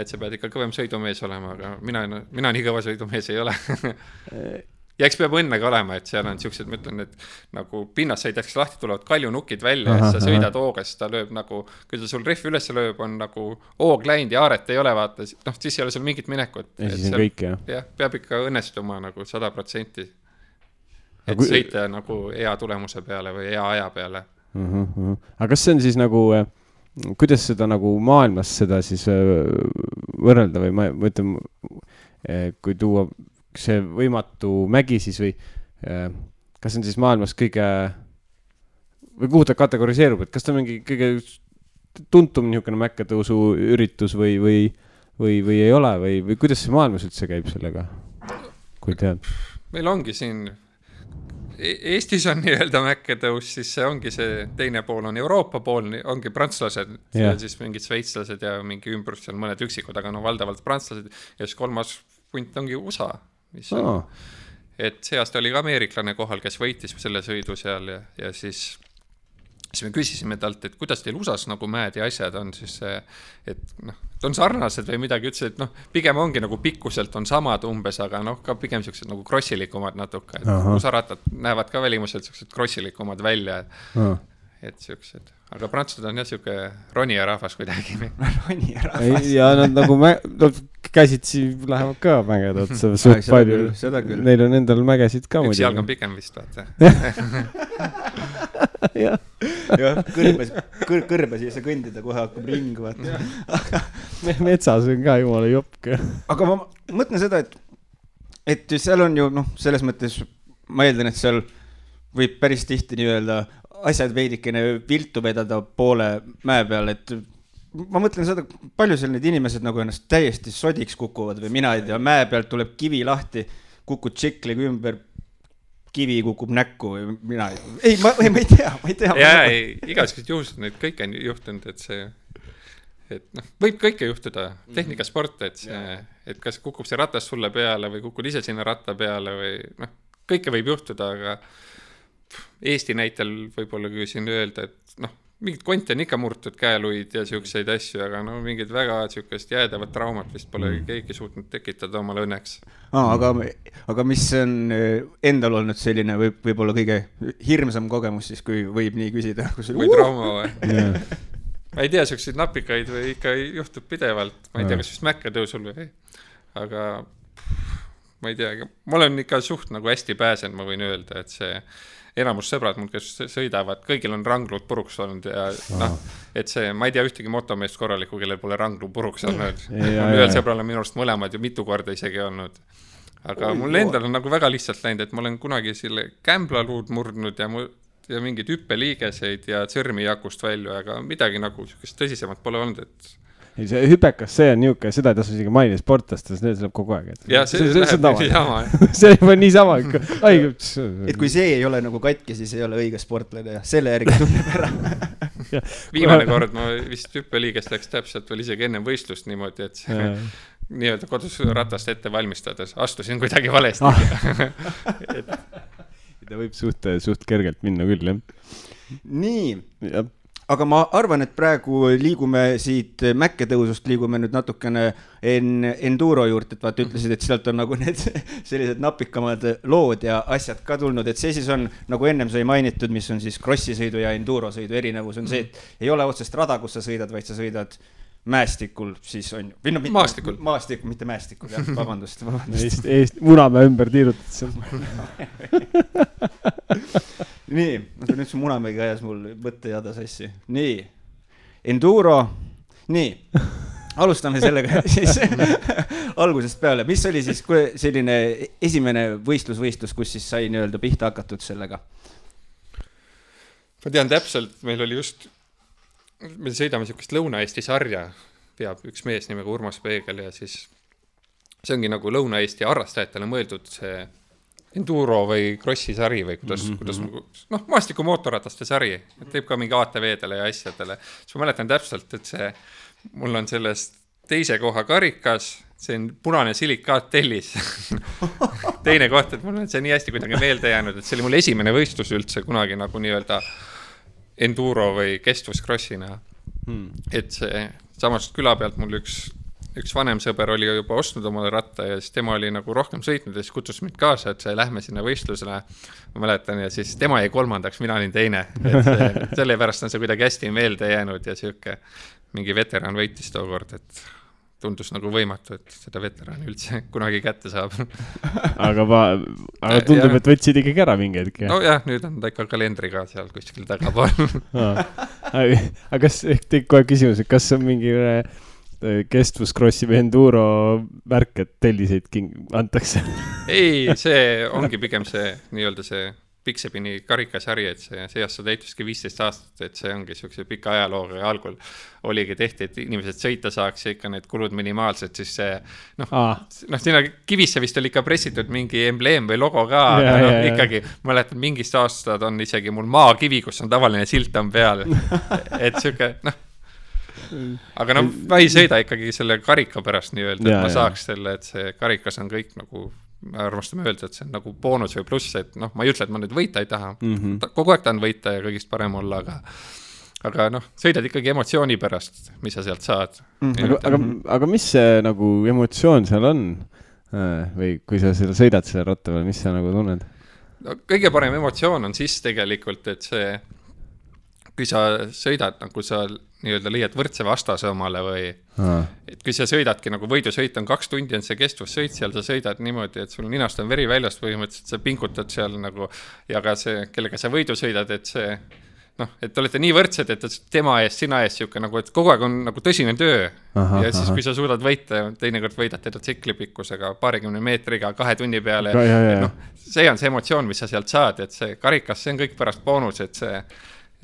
et sa pead ikka kõvem sõidumees olema, aga mina, mina nii kõva sõidumees ei ole. [laughs] [laughs] ja eks peab õnne ka olema, et seal on siuksed, ma ütlen, et nagu pinnast sõidetakse lahti, tulevad kaljunukid välja siis sa sõidad hoogas, ta lööb nagu, kui ta sul rehvi üles lööb, on nagu hoog läinud ja aaret ei ole, vaata, noh, siis ei ole sul mingit minekut. ja siis on kõik jah? jah, peab ikka õnnestuma nagu sada protsenti. Et kui- sõita nagu hea tulemuse peale või hea aja peale. Mhm, aga kas see on siis nagu, kuidas seda nagu maailmas seda siis äh, võrrelda või ma ma ütlen, kui tuua see võimatu mägi siis või äh, kas see on siis maailmas kõige või kuhu ta kategoriseerub, et kas ta on mingi kõige tuntum niisugune mäkketõusu üritus või, või, või, või ei ole või, või kuidas see maailmas üldse käib sellega, kui tead? meil ongi siin, Eestis on nii-öelda mäkketõus, siis see ongi see teine pool on Euroopa pool, ongi prantslased ja siis mingid šveitslased ja mingi ümbrus seal mõned üksikud, aga no valdavalt prantslased ja siis kolmas punt ongi USA, mis on aa, et see aasta oli ka ameeriklane kohal, kes võitis selle sõidu seal ja, ja siis, siis me küsisime talt, et kuidas teil USA-s nagu mäed ja asjad on siis et noh, et on sarnased või midagi, ütles, et noh, pigem ongi nagu pikkuselt on samad umbes, aga noh, ka pigem siuksed nagu krossilikumad natuke, et. USA rattad näevad ka välimuselt siuksed krossilikumad välja. Et siuksed, aga prantslased on jah siuke ronija rahvas kuidagi. Roni ära. ja nad nagu mä-, käsitsi lähevad ka mägede otsa suht palju. Neil on endal mägesid ka üks jalg on muidugi. pikem vist vaata. [laughs] [laughs] jah, jah, kõrbes, kõr-, kõrbes ei saa kõndida, kohe hakkab ring, vaata. metsas on ka jumala jopp. aga ma mõtlen seda, et, et seal on ju noh, selles mõttes ma eeldan, et seal võib päris tihti nii-öelda asjad veidikene viltu vedada poole mäe peal, et ma mõtlen seda, palju seal need inimesed nagu ennast täiesti sodiks kukuvad või mina ei tea, mäe pealt tuleb kivi lahti, kukud tšikliga ümber, kivi kukub näkku või mina ei, ei, ma, ei, ma ei tea, ma ei tea. ja, ei, igasugused juhused, neid kõike on juhtunud, et see, et noh, võib kõike juhtuda, tehnikasport, et see, et kas kukub see ratas sulle peale või kukud ise sinna ratta peale või noh, kõike võib juhtuda, aga Eesti näitel võib-olla küll siin öelda, et noh, mingit konti on ikka murtud, käeluid ja siukseid asju, aga no mingit väga siukest jäädavat traumat vist pole mm. keegi suutnud tekitada omale õnneks. aa, aga, aga mis on äh, endal olnud selline võib, võib-olla kõige hirmsam kogemus siis, kui võib nii küsida? või trauma või? ma ei tea, siukseid napikaid või ikka juhtub pidevalt, ma ei tea, kas just mäkketõusul või, aga ma ei teagi, ma olen ikka suht nagu hästi pääsenud, ma võin öelda, et see enamus sõbrad mul, kes sõidavad, kõigil on ranglud puruks olnud ja noh, et see, ma ei tea ühtegi motomeest korralikku, kellel pole ranglu puruks olnud. [laughs] Ühel sõbral on minu arust mõlemad ju mitu korda isegi olnud. aga mul endal on nagu väga lihtsalt läinud, et ma olen kunagi selle kämblaluud murdnud ja mu ja mingeid hüppeliigeseid ja sõrmi jakust välja, aga midagi nagu siukest tõsisemat pole olnud, et ei, see hüpekas, see on niisugune, seda ei tasu isegi mainida sportlastes, need tuleb kogu aeg, et. ja see, see läheb niisama, see on [laughs] juba niisama ikka, [laughs] haige. et kui see ei ole nagu katki, siis ei ole õige sportlane ja selle järgi tunneb [laughs] ära. viimane kord ma vist hüppeliigest läks täpselt veel isegi ennem võistlust niimoodi, et see nii-öelda kodus ratast ette valmistades astusin kuidagi valesti ah.. ta võib suht, suht kergelt minna küll, jah. nii, jah, aga ma arvan, et praegu liigume siit mäkketõusust, liigume nüüd natukene en-, enduro juurde, et vaata, ütlesid, et sealt on nagu need [laughs] sellised napikamad lood ja asjad ka tulnud, et see siis on nagu ennem sai mainitud, mis on siis krossisõidu ja endurosõidu erinevus on see, et ei ole otsest rada, kus sa sõidad, vaid sa sõidad mäestikul siis on ju, või noh, Maastikul. maastikul, mitte mäestikul, jah, [laughs] vabandust, vabandust. Eest, Eest, Munamäe ümber tiirutad seal. [laughs] nii, aga nüüd see Munamägi ajas mul mõttejada sassi. nii, enduro, nii, alustame sellega [laughs] siis algusest peale, mis oli siis selline esimene võistlusvõistlus, kus siis sai nii-öelda pihta hakatud sellega? ma tean täpselt, meil oli just, me sõidame niisugust Lõuna-Eesti sarja, peab üks mees nimega Urmas Peegel ja siis see ongi nagu Lõuna-Eesti harrastajatele mõeldud see enduro või krossi sari või kuidas mm, -hmm. kuidas nagu noh, maastikumootorrataste sari, teeb ka mingi ATV-dele ja asjadele. siis ma mäletan täpselt, et see, mul on sellest teise koha karikas, see on punane silikaattellis. [laughs] teine koht, et mul on see nii hästi kuidagi meelde jäänud, et see oli mul esimene võistlus üldse kunagi nagu nii-öelda enduro või kestvuscrossina Hmm. et see samast küla pealt mul üks, üks vanem sõber oli juba ostnud omale ratta ja siis tema oli nagu rohkem sõitnud ja siis kutsus mind kaasa, et see, lähme sinna võistlusele. ma mäletan ja siis tema jäi kolmandaks, mina olin teine, sellepärast on see kuidagi hästi meelde jäänud ja sihuke mingi veteran võitis tookord, et tundus nagu võimatu, et seda veterani üldse [laughs] kunagi kätte saab. [laughs] aga ma, aga tundub, et võtsid ikkagi ära mingi hetk, jah? nojah, nüüd on ta ikka kalendriga seal kuskil tagapool. [laughs] aga kas, tekib kohe küsimus, et kas on mingi äh, kestvuskrossi või enduro värk, et telliseid king-, antakse? ei, see ongi pigem see nii-öelda see Piksepini karikasari, et see, see aasta täituski viisteist aastat, et see ongi siukse pika ajalooga ja algul. Oligi tehti, et inimesed sõita saaks ja ikka need kulud minimaalsed, siis see noh, noh, sinna kivisse vist oli ikka pressitud mingi embleem või logo ka, aga noh ikkagi mäletan mingist aastast on isegi mul maakivi, kus on tavaline silt on peal, [laughs] et sihuke noh, aga no ma ei sõida ikkagi selle karika pärast nii-öelda, et ma ja. saaks selle, et see karikas on kõik nagu, armastame öelda, et see on nagu boonus või pluss, et noh, ma ei ütle, et ma nüüd võita ei taha mm. -hmm. kogu aeg tahan võita ja kõigist parem olla, aga aga noh, sõidad ikkagi emotsiooni pärast, mis sa sealt saad mm. aga, aga, aga mis see nagu emotsioon seal on? või kui sa seal sõidad selle ratta peal, mis sa nagu tunned? no kõige parem emotsioon on siis tegelikult, et see, kui sa sõidad nagu sa nii-öelda leiad võrdse vastase omale või et kui sa sõidadki nagu võidusõit on kaks tundi on see kestvussõit, seal sa sõidad niimoodi, et sul ninast on veri väljas põhimõtteliselt, sa pingutad seal nagu ja ka see, kellega sa võidu sõidad, et see noh, et te olete nii võrdsed, et tema ees, sina ees sihuke nagu, et kogu aeg on nagu tõsine töö. Ja siis, kui sa suudad võita, teinekord võidad teda tsiklipikkusega paarikümne meetriga kahe tunni peale. Noh, see on see emotsioon, mis sa sealt saad, et see karikas, see on kõik pärast boonus, et see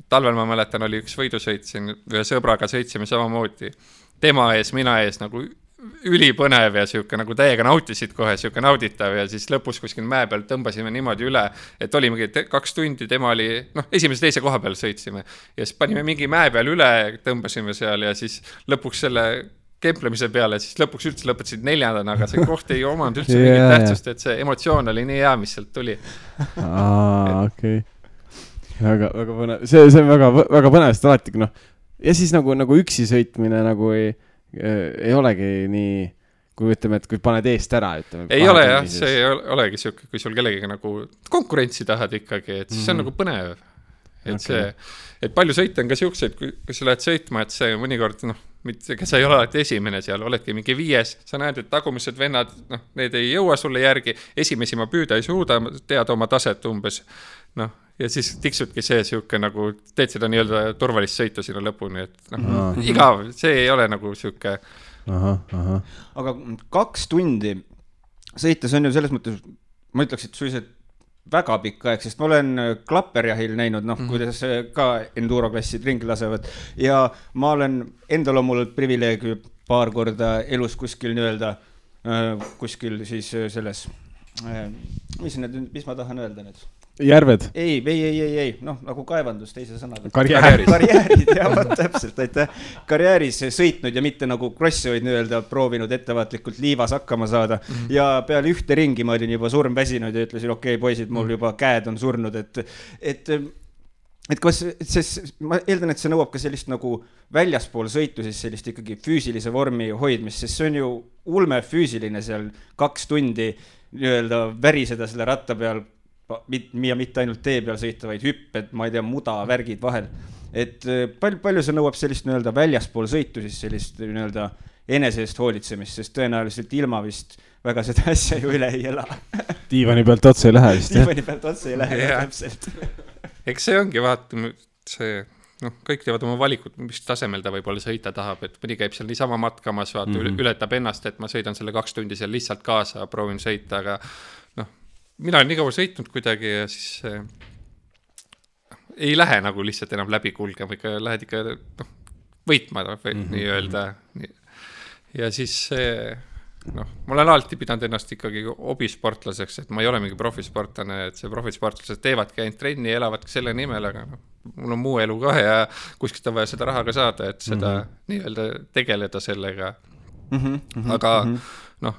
talvel ma mäletan, oli üks võidusõit siin, ühe sõbraga sõitsime samamoodi. tema ees, mina ees nagu ülipõnev ja sihuke nagu täiega nautisid kohe, sihuke nauditav ja siis lõpus kuskil mäe peal tõmbasime niimoodi üle, et oli mingi kaks tundi, tema oli, noh, esimese-teise koha peal sõitsime. ja siis panime mingi mäe peal üle, tõmbasime seal ja siis lõpuks selle kemplemise peale, siis lõpuks üldse lõpetasid neljandana, aga see koht ei omanud üldse yeah, mingit [laughs] tähtsust, et see emotsioon oli nii hea, mis sealt tuli. aa, okei okay.. Väga, väga põnev, see, see on väga, väga põnev, sest alati noh, ja siis nagu, nagu üksi sõitmine nagu ei, ei olegi nii kui ütleme, et kui paned eest ära, ütleme. ei ole jah, see ei olegi sihuke, kui sul kellegagi nagu konkurentsi tahad ikkagi, et siis mm -hmm. see on mhm. nagu põnev. et okay. see, et palju sõite on ka siukseid, kui, sa lähed sõitma, et see mõnikord noh mitte, sa ei ole alati esimene seal, oledki mingi viies, sa näed, et tagumised vennad, noh, need ei jõua sulle järgi, esimesi ma püüda ei suuda, tead oma taset umbes. noh, ja siis tiksubki see sihuke nagu, teed seda nii-öelda turvalist sõitu sinna lõpuni, et noh no., igav, see ei ole nagu sihuke. aga kaks tundi sõites on ju selles mõttes, ma ütleks, et suisa väga pikk aeg, sest ma olen äh, klapperjahil näinud, noh mm -hmm., kuidas äh, ka enduroklassid ringi lasevad ja ma olen, endal on mul privileeg paar korda elus kuskil nii-öelda, äh, kuskil siis selles, mis need, mis ma tahan öelda nüüd järved? ei, ei, ei, ei, ei, noh, nagu kaevandus teise sõnaga. karjäärid. karjäärid, [laughs] jah, vot täpselt, aitäh. karjääris sõitnud ja mitte nagu krossi, vaid nii-öelda proovinud ettevaatlikult liivas hakkama saada mm. -hmm. ja peale ühte ringi ma olin juba surmväsinud ja ütlesin, okei okay,, poisid, mul mhm. juba käed on surnud, et, et et kas, sest ma eeldan, et see nõuab ka sellist nagu väljaspool sõitu siis sellist ikkagi füüsilise vormi hoidmist, sest see on ju ulme füüsiline seal kaks tundi nii-öelda väriseda selle ratta peal ja mitte ainult tee peal sõita, vaid hüpped, ma ei tea, muda, värgid vahel. et äh, palju, palju see nõuab sellist nii-öelda väljaspool sõitu siis sellist nii-öelda enese eest hoolitsemist, sest tõenäoliselt ilma vist väga seda [laughs] asja ju üle ei ela diivani pealt otse ei lähe vist jah? diivani pealt otse ei lähe yeah. täpselt [laughs] eks see ongi, vaata, see noh, kõik teevad oma valikud, mis tasemel ta võib-olla sõita tahab, et mõni käib seal niisama matkamas, vaata mm, -hmm. ületab ennast, et ma sõidan selle kaks tundi seal lihtsalt kaasa, proovin sõita, aga mina olen nii kaua sõitnud kuidagi ja siis äh, ei lähe nagu lihtsalt enam läbi kulgema, ikka lähed ikka noh, võitma või mm -hmm. nii-öelda. ja siis see noh, ma olen alati pidanud ennast ikkagi hobisportlaseks, et ma ei ole mingi profisportlane, et see profisportlased teevadki ainult trenni, elavadki selle nimel, aga noh, mul on muu elu ka ja kuskilt on vaja seda raha ka saada, et seda mm -hmm. nii-öelda tegeleda sellega mm. -hmm, aga mm -hmm. noh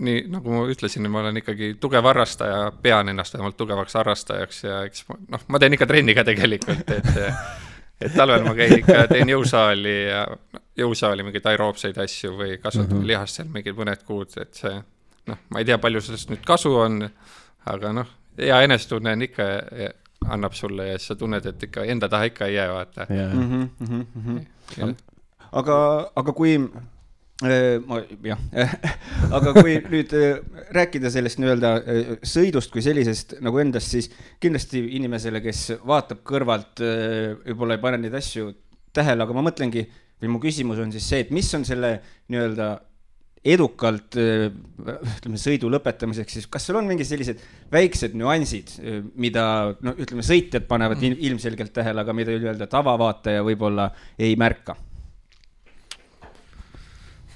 nii nagu ma ütlesin, ma olen ikkagi tugev harrastaja, pean ennast vähemalt tugevaks harrastajaks ja eks noh, ma teen ikka trenni ka tegelikult, et et talvel ma käin ikka, teen jõusaali ja jõusaali mingeid aeroobseid asju või kasvatan mm -hmm. lihast seal mingid mõned kuud, et see noh, ma ei tea, palju sellest nüüd kasu on, aga noh, hea enesetunne on ikka, annab sulle ja siis sa tunned, et ikka enda taha ikka ei jää, vaata yeah.. Mm -hmm, mm -hmm. aga, aga kui ma jah [laughs] aga kui nüüd äh, rääkida sellest nii-öelda äh, sõidust kui sellisest nagu endast, siis kindlasti inimesele, kes vaatab kõrvalt, võib-olla ei pane neid asju tähele, aga ma mõtlengi või mu küsimus on siis see, et mis on selle nii-öelda edukalt ütleme sõidu lõpetamiseks, siis kas seal on mingid sellised väiksed nüansid, mida no ütleme, sõitjad panevad mm. ilmselgelt tähele, aga mida nii-öelda tavavaataja võib-olla ei märka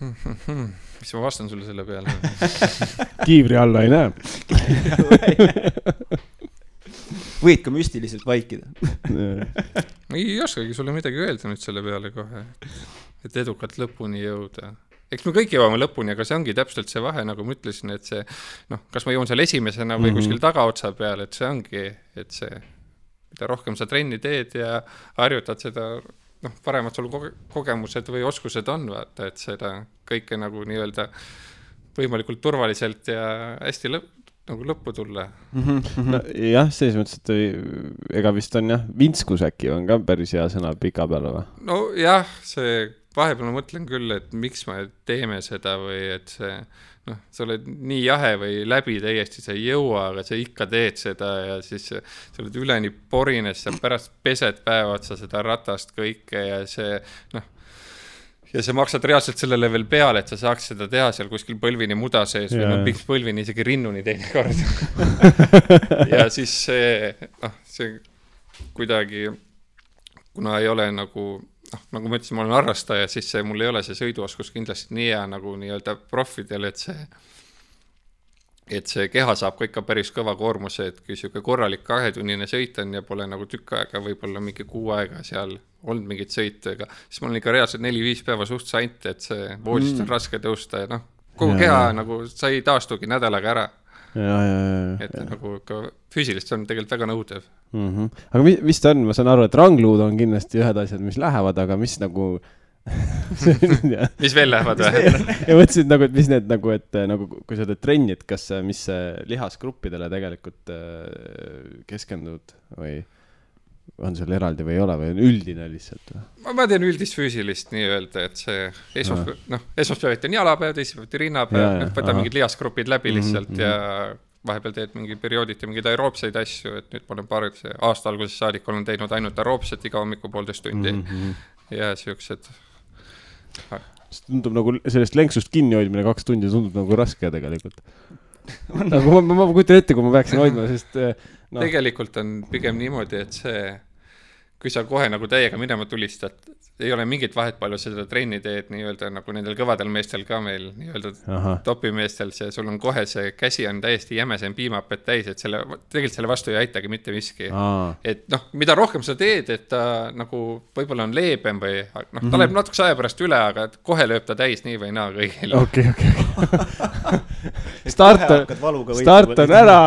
mis ma vastan sulle selle peale [laughs] kiivri alla ei näe [laughs] võid ka müstiliselt vaikida ma ei oskagi sulle midagi öelda nüüd selle peale kohe, et edukalt lõpuni jõuda. eks me kõik jõuame lõpuni, aga see ongi täpselt see vahe, nagu ma ütlesin, et see noh, kas ma jõuan seal esimesena või mm -hmm. kuskil tagaotsa peal, et see ongi, et see, mida rohkem sa trenni teed ja harjutad, seda noh, paremad sul koge kogemused või oskused on, vaata, et seda kõike nagu nii-öelda võimalikult turvaliselt ja hästi lõpp, nagu lõppu tulla mm. -hmm. no jah, selles mõttes, et ega vist on jah, vintskus äkki on ka päris hea sõna pika peale või? nojah, see vahepeal ma mõtlen küll, et miks me teeme seda või et see noh, sa oled nii jahe või läbi täiesti, sa ei jõua, aga sa ikka teed seda ja siis sa oled üleni porines, sa pärast pesed päev otsa seda ratast kõike ja see noh, ja sa maksad reaalselt sellele veel peale, et sa saaks seda teha seal kuskil põlvini muda sees yeah. või noh, miks põlvini isegi rinnuni teinekord [laughs] ja siis see, noh, see kuidagi, kuna ei ole nagu noh, nagu ma ütlesin, ma olen harrastaja, siis see, mul ei ole see sõiduoskus kindlasti nii hea nagu nii-öelda profidel, et see et see keha saab ka ikka päris kõva koormuse, et kui niisugune korralik kahetunnine sõit on ja pole nagu tükk aega, võib-olla mingi kuu aega seal olnud mingit sõitu ega, siis ma olen ikka reaalselt neli-viis päeva suht sant, et see voodist mm. on raske tõusta ja noh, kogu Jaa, keha nagu sa ei taastugi nädalaga ära, ja, ja, ja, et nagu ikka füüsiliselt see on tegelikult väga nõudev. mm. -hmm. aga mis, mis ta on, ma saan aru, et rangluud on kindlasti ühed asjad, mis lähevad, aga mis nagu ja [laughs] mis veel lähevad või? mõtlesin nagu, et mis need nagu, et äh, nagu kui sa teed trenni, et kas, mis see lihasgruppidele tegelikult äh, keskendud või on seal eraldi või ei ole või on üldine lihtsalt või? ma, teen üldist füüsilist nii-öelda, et see esmaspäev, noh, esmaspäeviti on jalapäev, teisipäeviti rinnapäev ahah. mingid lihasgrupid läbi lihtsalt Mhm, mm -hmm. ja vahepeal teed mingi periooditi mingeid aeroobseid asju, et nüüd ma olen paar, aasta algusest saadik olen teinud ainult aeroobset iga hommiku poolteist tundi mm. -hmm. ja siuksed. see tundub nagu sellest lenksust kinni hoidmine kaks tundi tundub nagu raske tegelikult. [laughs] nagu ma, ma, ma kujutan ette, kui ma peaksin hoidma, sest äh, no. tegelikult on pigem niimoodi, et see, kui sa kohe nagu täiega minema tulistad, ei ole mingit vahet, palju sa seda trenni teed nii-öelda nagu nendel kõvadel meestel ka meil nii-öelda topimeestel see, sul on kohe see käsi on täiesti jämesem piimapett täis, et selle, tegelikult selle vastu ei aitagi mitte miski. et noh, mida rohkem sa teed, et ta nagu võib-olla on leebem või noh, ta Mhm. läheb natukese aja pärast üle, aga kohe lööb ta täis nii või naa kõigil okay.. okei, okei, [laughs] start on, start on ära,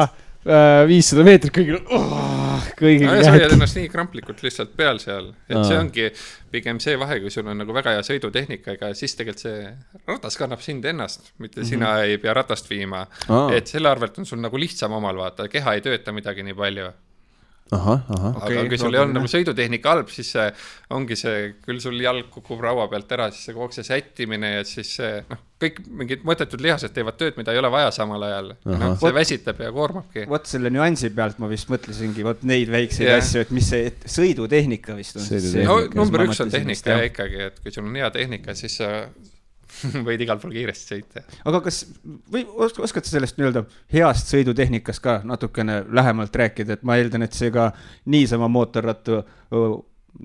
viissada meetrit kõigil oh,, kõigil no sa hoiad ennast nii kramplikult lihtsalt peal seal, et Aa. see ongi pigem see vahe, kui sul on nagu väga hea sõidutehnika, siis tegelikult see ratas kannab sind ennast, mitte sina ei pea ratast viima. Mhm. Et selle arvelt on sul nagu lihtsam omal vaata, keha ei tööta midagi nii palju okay, aga kui sul ei olnud nagu sõidutehnika halb, siis see ongi see, küll sul jalg kukub raua pealt ära, siis see kogu see sättimine ja siis see noh, kõik mingid mõttetud lihased teevad tööd, mida ei ole vaja samal ajal. noh, see väsitab ja koormabki. vot selle nüansi pealt ma vist mõtlesingi, vot neid väikseid yeah. asju, et mis see et sõidutehnika vist on. No Tehnika, number üks on tehnika jah ikkagi, et kui sul on hea tehnika, siis sa [laughs] võid igal pool kiiresti sõita. aga kas või os- oskad sa sellest nii-öelda heast sõidutehnikast ka natukene lähemalt rääkida, et ma eeldan, et see ka niisama mootorrattu,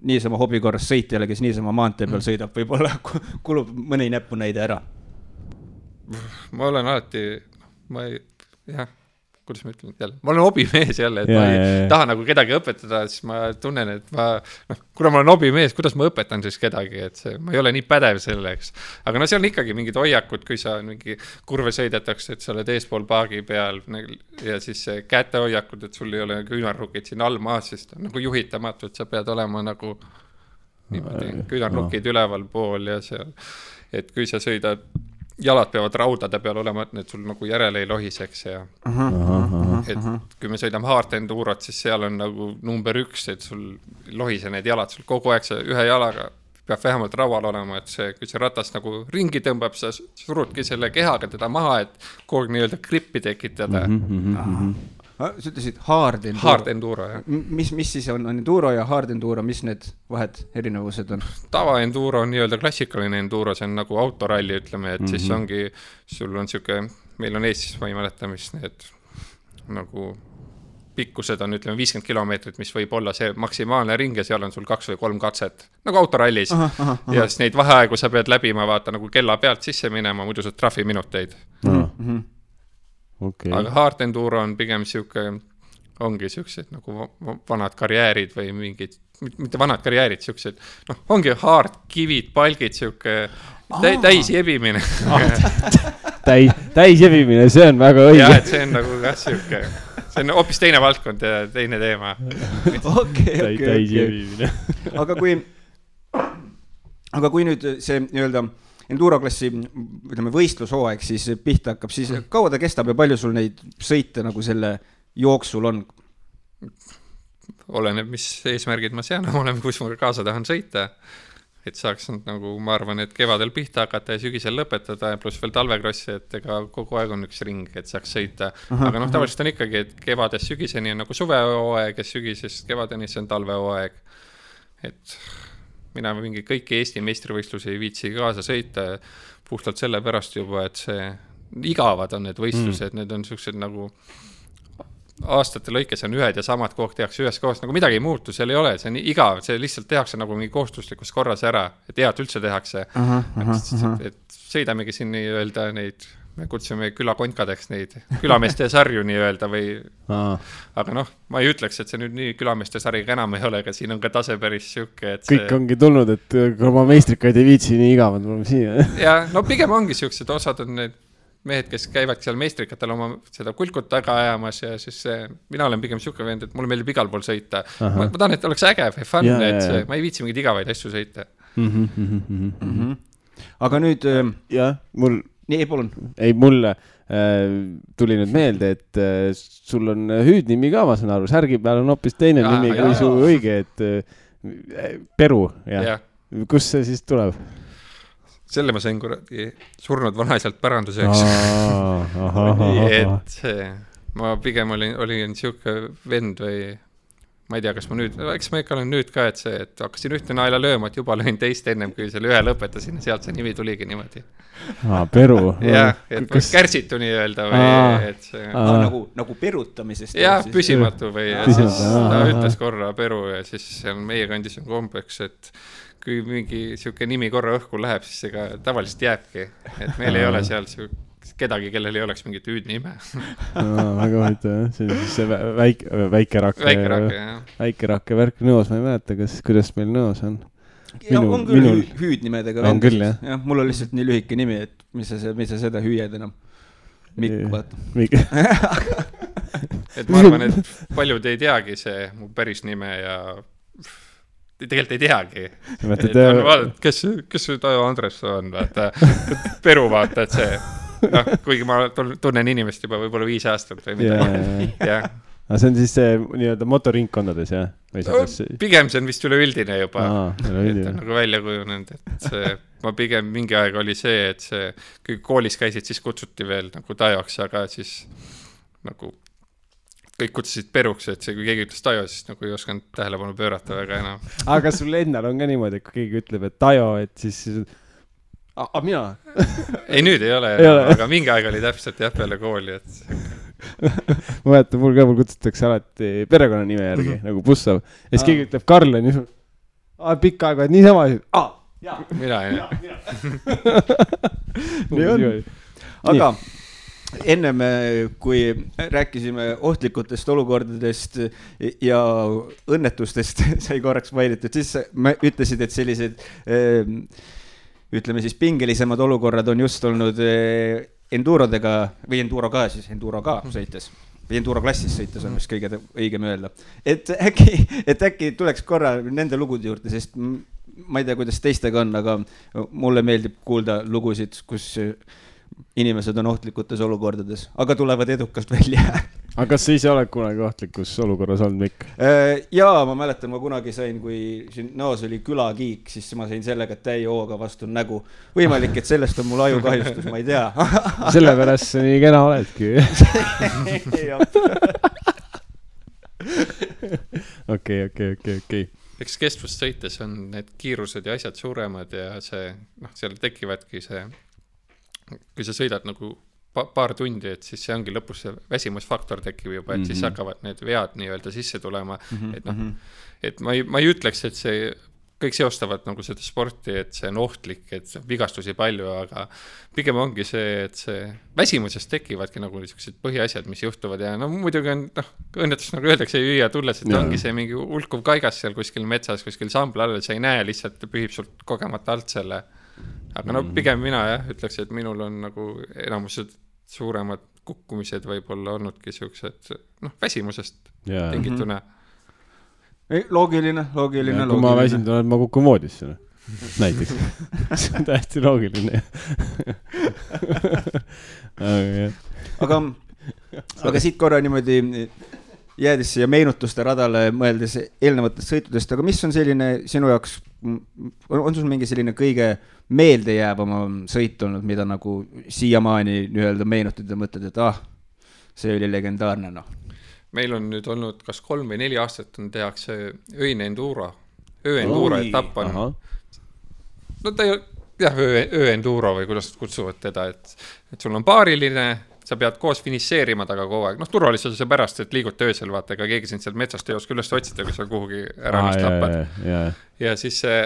niisama hobi korras sõitjale, kes niisama maantee peal sõidab, võib-olla ku- kulub mõni näpunäide ära. ma olen alati, ma ei, jah, kuidas ma ütlen jälle, ma olen hobimees jälle, et ja, ma ei jaa, jaa. taha nagu kedagi õpetada, siis ma tunnen, et ma noh, kuna ma olen hobimees, kuidas ma õpetan siis kedagi, et see, ma ei ole nii pädev selleks. aga no seal on ikkagi mingid hoiakud, kui sa mingi kurve sõidetakse, et sa oled eespool paagi peal ja siis kätehoiakud, et sul ei ole küünarnukid siin all maas, on nagu juhitamatu, et sa pead olema nagu niimoodi, küünarnukid ülevalpool ja seal, et kui sa sõidad, jalad peavad raudade peal olema, et need sul nagu järele ei lohiseks ja et kui me sõidame hard endurot, siis seal on nagu number üks, et sul ei lohise need jalad sul kogu aeg, sa ühe jalaga peab vähemalt raual olema, et see, kui see ratas nagu ringi tõmbab, sa surudki selle kehaga teda maha, et kogu aeg nii-öelda grippi tekitada mm. -hmm. Sa ütlesid hard enduro. Hard enduro jah. mis, mis siis on, on enduro ja hard enduro, mis need vahed, erinevused on? tava enduro on nii-öelda klassikaline enduro, see on nagu autoralli, ütleme, et mm -hmm. siis ongi, sul on sihuke, meil on Eestis, ma ei mäleta, mis need nagu pikkused on, ütleme viiskümmend kilomeetrit, mis võib olla see maksimaalne ring ja seal on sul kaks või kolm katset, nagu autorallis. ja siis neid vaheaegu sa pead läbima, vaata nagu kella pealt sisse minema, muidu saad trahviminuteid. okei, aga hard enduro on pigem sihuke, ongi siuksed nagu va- va- vanad karjäärid või mingid, mitte vanad karjäärid, siuksed, noh, ongi hard, kivid, palgid, sihuke tä- täis jebimine. [laughs] täis, täisjebimine, see on väga õige jah, et see on nagu jah, sihuke, see on hoopis teine valdkond ja teine teema. okei, okei, okei. aga kui, aga kui nüüd see nii-öelda enduro klassi, ütleme võistlushooaeg siis pihta hakkab, siis kaua ta kestab ja palju sul neid sõite nagu selle jooksul on? oleneb, mis eesmärgid ma sean omale, kus ma kaasa tahan sõita. et saaks nagu, ma arvan, et kevadel pihta hakata ja sügisel lõpetada ja pluss veel talvekrossi, et ega kogu aeg on üks ring, et saaks sõita. aga noh, tavaliselt on ikkagi, et kevadest sügiseni on nagu suvehooaeg ja sügisest kevadeni see on talvehooaeg. et mina mingi kõiki Eesti meistrivõistlusi ei viitsi kaasa sõita puhtalt sellepärast juba, et see, igavad on need võistlused mm., need on siuksed nagu aastate lõikes on ühed ja samad kogu aeg tehakse üheskoos, nagu midagi ei muutu, seal ei ole, see on igav, see lihtsalt tehakse nagu mingi kohustuslikus korras ära, et hea, et üldse tehakse. et sõidamegi siin nii-öelda neid, me kutsume külakonkadeks neid külameeste sarju nii-öelda või aga noh, ma ei ütleks, et see nüüd nii külameeste sari ka enam ei ole, aga siin on ka tase päris sihuke, et kõik see... ongi tulnud, et kui oma meistrikaid ei viitsi, nii igavad me oleme siia ja no pigem ongi siuksed osad on need mehed, kes käivad seal meistrikatel oma seda kulkut taga ajamas ja siis see, mina olen pigem sihuke vend, et mulle meeldib igal pool sõita. ma, ma tahan, et oleks äge või fun, et see, ma ei viitsi mingeid igavaid asju sõita mm. -hmm, mm -hmm. Mm -hmm. aga nüüd äh, jah, mul, nii, palun. ei, mulle äh, tuli nüüd meelde, et äh, sul on hüüdnimi ka, ma saan aru, särgi peal on hoopis teine ja, nimi kui su õige, et äh, Peru, jah ja. ja.. kust see siis tuleb? selle ma sain kuradi surnud vanaisalt päranduseks. [laughs] et see, ma pigem olin, olin sihuke vend või ma ei tea, kas ma nüüd, eks ma ikka olen nüüd ka, et see, et hakkasin ühte naela lööma, et juba lõin teist ennem kui selle ühe lõpetasin ja sealt see nimi tuligi niimoodi. aa, Peru. [laughs] jah, et Kas... kärsitu nii-öelda või aa, et see. nagu, nagu perutamisest. jah, püsimatu või, siis ta ütles korra Peru ja siis seal meie kandis on kombeks, et kui mingi sihuke nimi korra õhku läheb, siis ega tavaliselt jääbki, et meil ei ole seal sihuke kedagi, kellel ei oleks mingit hüüdnime [laughs] väga huvitav jah, see on siis see väike, väikerakke, väikerakke, väikerakke värk Nõos, ma ei mäleta, kas, kuidas meil Nõos on. ja on küll minul... hüüdnimedega. on küll jah? jah, mul on lihtsalt nii lühike nimi, et mis sa, mis sa seda hüüad enam. Mikk, vaata. Mikk [laughs] et ma arvan, et paljud ei teagi see mu päris nime ja tegelikult ei teagi. vaata, kes, kes see Taio Andres on, vaata, Peru vaata, et see, noh, kuigi ma tunnen inimest juba võib-olla viis aastat või midagi, jah. aga see on siis see nii-öelda motoringkondades, jah? Kas... pigem see on vist üleüldine juba, et on nagu välja kujunenud, et see, [laughs] ma pigem mingi aeg oli see, et see, kui koolis käisid, siis kutsuti veel nagu Taioks, aga siis nagu kõik kutsusid Peruks, et see, kui keegi ütles Tajo, siis nagu ei osanud tähelepanu pöörata väga enam. aga kas sul endal on ka niimoodi, et kui keegi ütleb, et Tajo, et siis, siis aga mina [laughs] ei, nüüd ei ole enam, aga mingi aeg oli täpselt jah, peale kooli, et [laughs] ma mäletan, mul ka, mul kutsutakse alati perekonnanime järgi mm -hmm. nagu Bussav ja siis keegi ütleb Karl on ju, pikka aega, et niisama, aa, jaa. mina, jah. [laughs] nii on. aga ennem, kui rääkisime ohtlikutest olukordadest ja õnnetustest sai korraks mainitud, siis ütlesid, et sellised ehm, ütleme siis pingelisemad olukorrad on just olnud eh, endurodega või enduroga siis, enduroga sõites. Või enduro klassis sõites on vist kõige õigem öelda. et äkki, et äkki tuleks korra nende lugude juurde, sest ma ei tea, kuidas teistega on, aga mulle meeldib kuulda lugusid, kus inimesed on ohtlikutes olukordades, aga tulevad edukalt välja. [laughs] Aga kas sa ise oled kunagi ohtlikus olukorras olnud, Mikk? Äh, jaa, ma mäletan, ma kunagi sain, kui siin Nõos oli külakiik, siis ma sain sellega täie hooga vastu nägu. võimalik, et sellest on mul ajukahjustus, ma ei tea. [laughs] Sellepärast sa nii kena oledki. [laughs] Okei, okei, okei, okei. Eks kestvust sõites on need kiirused ja asjad suuremad ja see, noh, seal tekivadki see kui sa sõidad nagu pa paar tundi, et siis see ongi lõpus see väsimusfaktor tekib juba, et mm -hmm. siis mhm. hakkavad need vead nii-öelda sisse tulema mm, -hmm. et noh, mhm. et ma ei, ma ei ütleks, et see kõik seostavad nagu seda sporti, et see on ohtlik, et vigastusi palju, aga pigem ongi see, et see väsimusest tekivadki nagu niisugused põhiasjad, mis juhtuvad ja no muidugi on noh, õnnetus nagu öeldakse, ei hüüa tulles, et ja. ongi see mingi hulkuv kaigas seal kuskil metsas, kuskil sambla all, sa ei näe lihtsalt, pühib sult kogemata alt selle aga no mhm. pigem mina jah, ütleks, et minul on nagu enamused suuremad kukkumised võib-olla olnudki siuksed noh, väsimusest yeah. tingituna mm. -hmm. loogiline, loogiline. kui loogiline. ma väsinud olen, ma kukun voodisse noh. [laughs] näiteks see on täiesti loogiline [laughs] aga, aga siit korra niimoodi jäädes siia meenutuste radale, mõeldes eelnevatest sõitudest, aga mis on selline sinu jaoks, on sul mingi selline kõige meeldejäävam sõit olnud, mida nagu siiamaani nii-öelda meenutad ja mõtled, et ah, see oli legendaarne, noh? meil on nüüd olnud kas kolm või neli aastat on, tehakse öine enduro, ööenduro etapp on. no ta ei ole jah, öö, ööenduro või kuidas nad kutsuvad teda, et, et sul on paariline sa pead koos finišeerima taga kogu aeg, noh turvalisuse pärast, et liigute öösel, vaata, ega keegi sind sealt metsast ei oska üles otsida, kui sa kuhugi ära ennast lapad. ja, ja siis see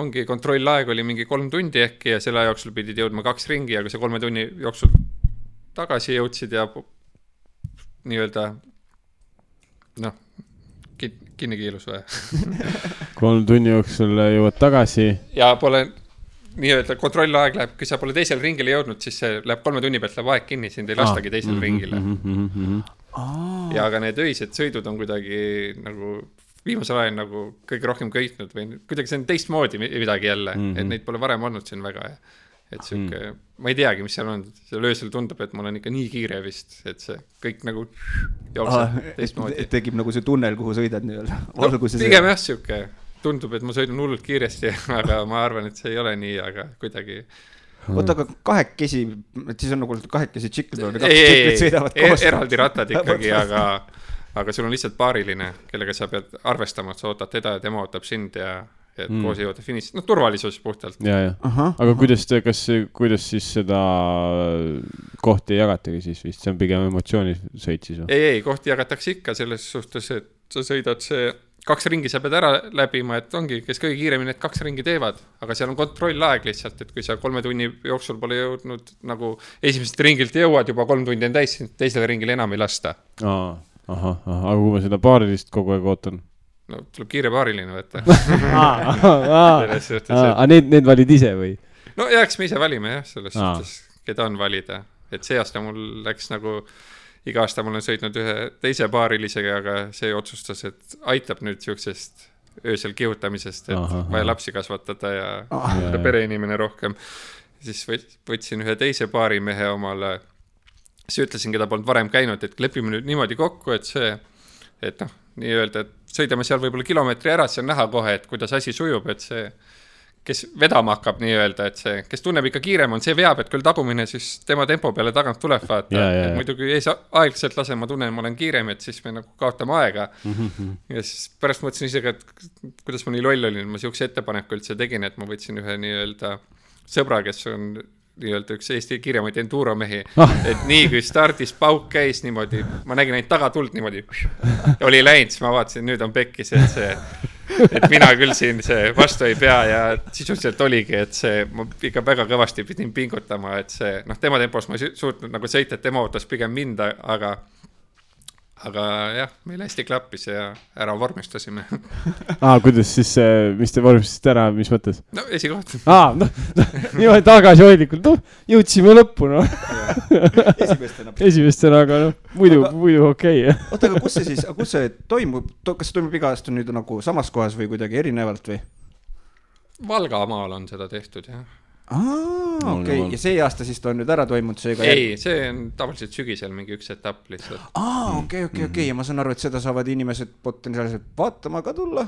ongi kontrollaeg oli mingi kolm tundi äkki ja selle aja jooksul pidid jõudma kaks ringi ja kui sa kolme tunni jooksul tagasi jõudsid ja nii-öelda noh, kinni kiilus või? [laughs] kolm tunni jooksul jõuad tagasi. ja pole nii-öelda kontrollaeg läheb, kui sa pole teisele ringile jõudnud, siis see läheb kolme tunni pealt läheb aeg kinni, sind ei lastagi teisele Mhm, ringile. ja aga need öised sõidud on kuidagi nagu viimasel ajal nagu kõige rohkem köitnud või kuidagi see on teistmoodi mi- midagi jälle mm, Mhm. -hmm. et neid pole varem olnud siin väga et sihuke mm, -hmm. ma ei teagi, mis seal on, seal öösel tundub, et mul on ikka nii kiire vist, et see kõik nagu jookseb teistmoodi. tekib nagu see tunnel, kuhu sõidad nii-öelda no, pigem jah, sihuke tundub, et ma sõidan hullult kiiresti, [laughs] aga ma arvan, et see ei ole nii, aga kuidagi oota, aga kahekesi, et siis on nagu kahekesi tšikli peal või kaks ei, ei, tšiklit ei sõidavad, ei koos. eraldi rattad ikkagi, aga, aga sul on lihtsalt paariline, kellega sa pead arvestama, et sa ootad teda ja tema ootab sind ja, et mm. koos jõuda finiši, noh, turvalisus puhtalt. ja, ja, aga kuidas te, kas, kuidas siis seda kohti ei jagatagi siis vist, see on pigem emotsioonisõit siis või? ei, ei, kohti jagatakse ikka selles suhtes, et sa sõidad see kaks ringi sa pead ära läbima, et ongi, kes kõige kiiremini need kaks ringi teevad, aga seal on kontrollaeg lihtsalt, et kui sa kolme tunni jooksul pole jõudnud nagu esimesest ringilt jõuad juba kolm tundi on täis, sind teisele ringile enam ei lasta. ahah, ahah, aga kui ma seda paarilist kogu aeg ootan. no tuleb kiire paariline võtta. [laughs] aga need, need valid ise või? no jääks me ise valima jah, selles suhtes, keda on valida, et see aasta mul läks nagu, iga aasta ma olen sõitnud ühe teise paarilisega, aga see otsustas, et aitab nüüd siuksest öösel kihutamisest, et Ahah, vaja lapsi kasvatada ja Ah. pereinimene rohkem. siis võt- võtsin ühe teise paarimehe omale, siis ütlesin, keda polnud varem käinud, et lepime nüüd niimoodi kokku, et see, et noh, nii-öelda, et sõidame seal võib-olla kilomeetri ära, siis on näha kohe, et kuidas asi sujub, et see, kes vedama hakkab nii-öelda, et see, kes tunneb ikka kiirem on, see veab, et küll tagumine siis tema tempo peale tagant tuleb, vaata Ja, ja, ja. muidu kui ees aeglaselt lasen, ma tunnen, ma olen kiirem, et siis me nagu kaotame aega. ja siis pärast mõtlesin isegi, et kuidas ma nii loll olin, ma siukse ettepaneku üldse tegin, et ma võtsin ühe nii-öelda sõbra, kes on nii-öelda üks Eesti kiiremaid enduromehi, et nii kui stardis pauk käis niimoodi, ma nägin ainult tagatuld niimoodi, oli läinud, siis ma vaatasin, nüüd on pekkis, et see, et mina küll siin see vastu ei pea ja sisuliselt oligi, et see, ma ikka väga kõvasti pidin pingutama, et see, noh, tema tempos ma ei su- suutnud nagu sõita, et tema ootas pigem mind, aga aga jah, meil hästi klappis ja ära vormistasime. aa, kuidas siis, mis te vormistasite ära, mis mõttes? no esikoht. aa, noh, niimoodi tagasihoidlikult, noh, jõudsime lõppu, noh, esimestena. esimestena, aga noh, muidu muidu okei okay.. oota, aga kus see siis, kus see toimub, kas see toimub iga aasta nüüd nagu samas kohas või kuidagi erinevalt või? Valgamaal on seda tehtud jah. aa, okei, ja see aasta siis ta on nüüd ära toimunud, seega. ei, see on tavaliselt sügisel mingi üks etapp lihtsalt. aa, okei, okei, okei ja ma saan aru, et seda saavad inimesed potentsiaalselt vaatama ka tulla.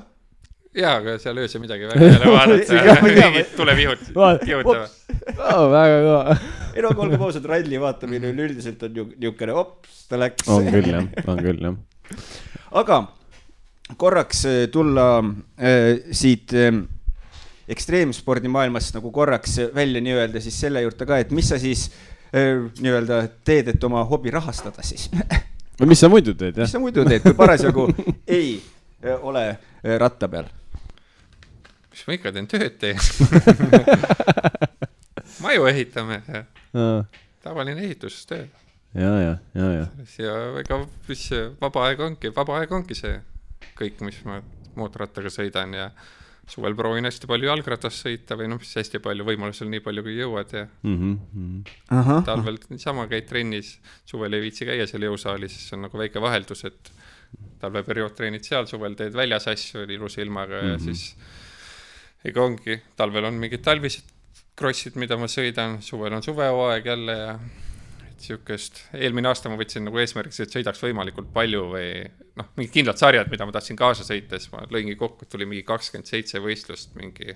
jaa, aga seal öösel midagi väga ei ole vaadata, tulevihud Vaat- kihutavad. Oh, väga kõva. [laughs] ei no aga olgem ausad, ralli vaatamine üleüldiselt on ju niisugune ops, ta läks. on küll jah, on küll jah. aga korraks äh, tulla äh, siit äh, ekstreemspordimaailmast nagu korraks välja nii-öelda siis selle juurde ka, et mis sa siis äh, nii-öelda teed, et oma hobi rahastada siis? [laughs] no mis sa muidu teed, jah mis? sa muidu teed, kui parasjagu ei äh, ole äh, ratta peal? mis ma ikka teen, tööd teen. [laughs] maju ehitame tavaline ehitustöö. ja, ja, ja, ja. ja ega mis see vaba aeg ongi, vaba aeg ongi see kõik, mis ma mootorrattaga sõidan ja suvel proovin hästi palju jalgratast sõita või noh, mis hästi palju, võimalusel nii palju kui jõuad ja Mhm, ahah, talvel niisama käid trennis, suvel ei viitsi käia seal jõusaalis, siis on nagu väike vaheldus, et talveperiood treenid seal, suvel teed väljas asju ilusa ilmaga ja mm -hmm. siis ega ongi, talvel on mingid talvised krossid, mida ma sõidan, suvel on suvehooaeg jälle ja et siukest, eelmine aasta ma võtsin nagu eesmärgiks, et sõidaks võimalikult palju või noh, mingid kindlad sarjad, mida ma tahtsin kaasa sõita, siis ma lõingi kokku, tuli mingi kakskümmend seitse võistlust mingi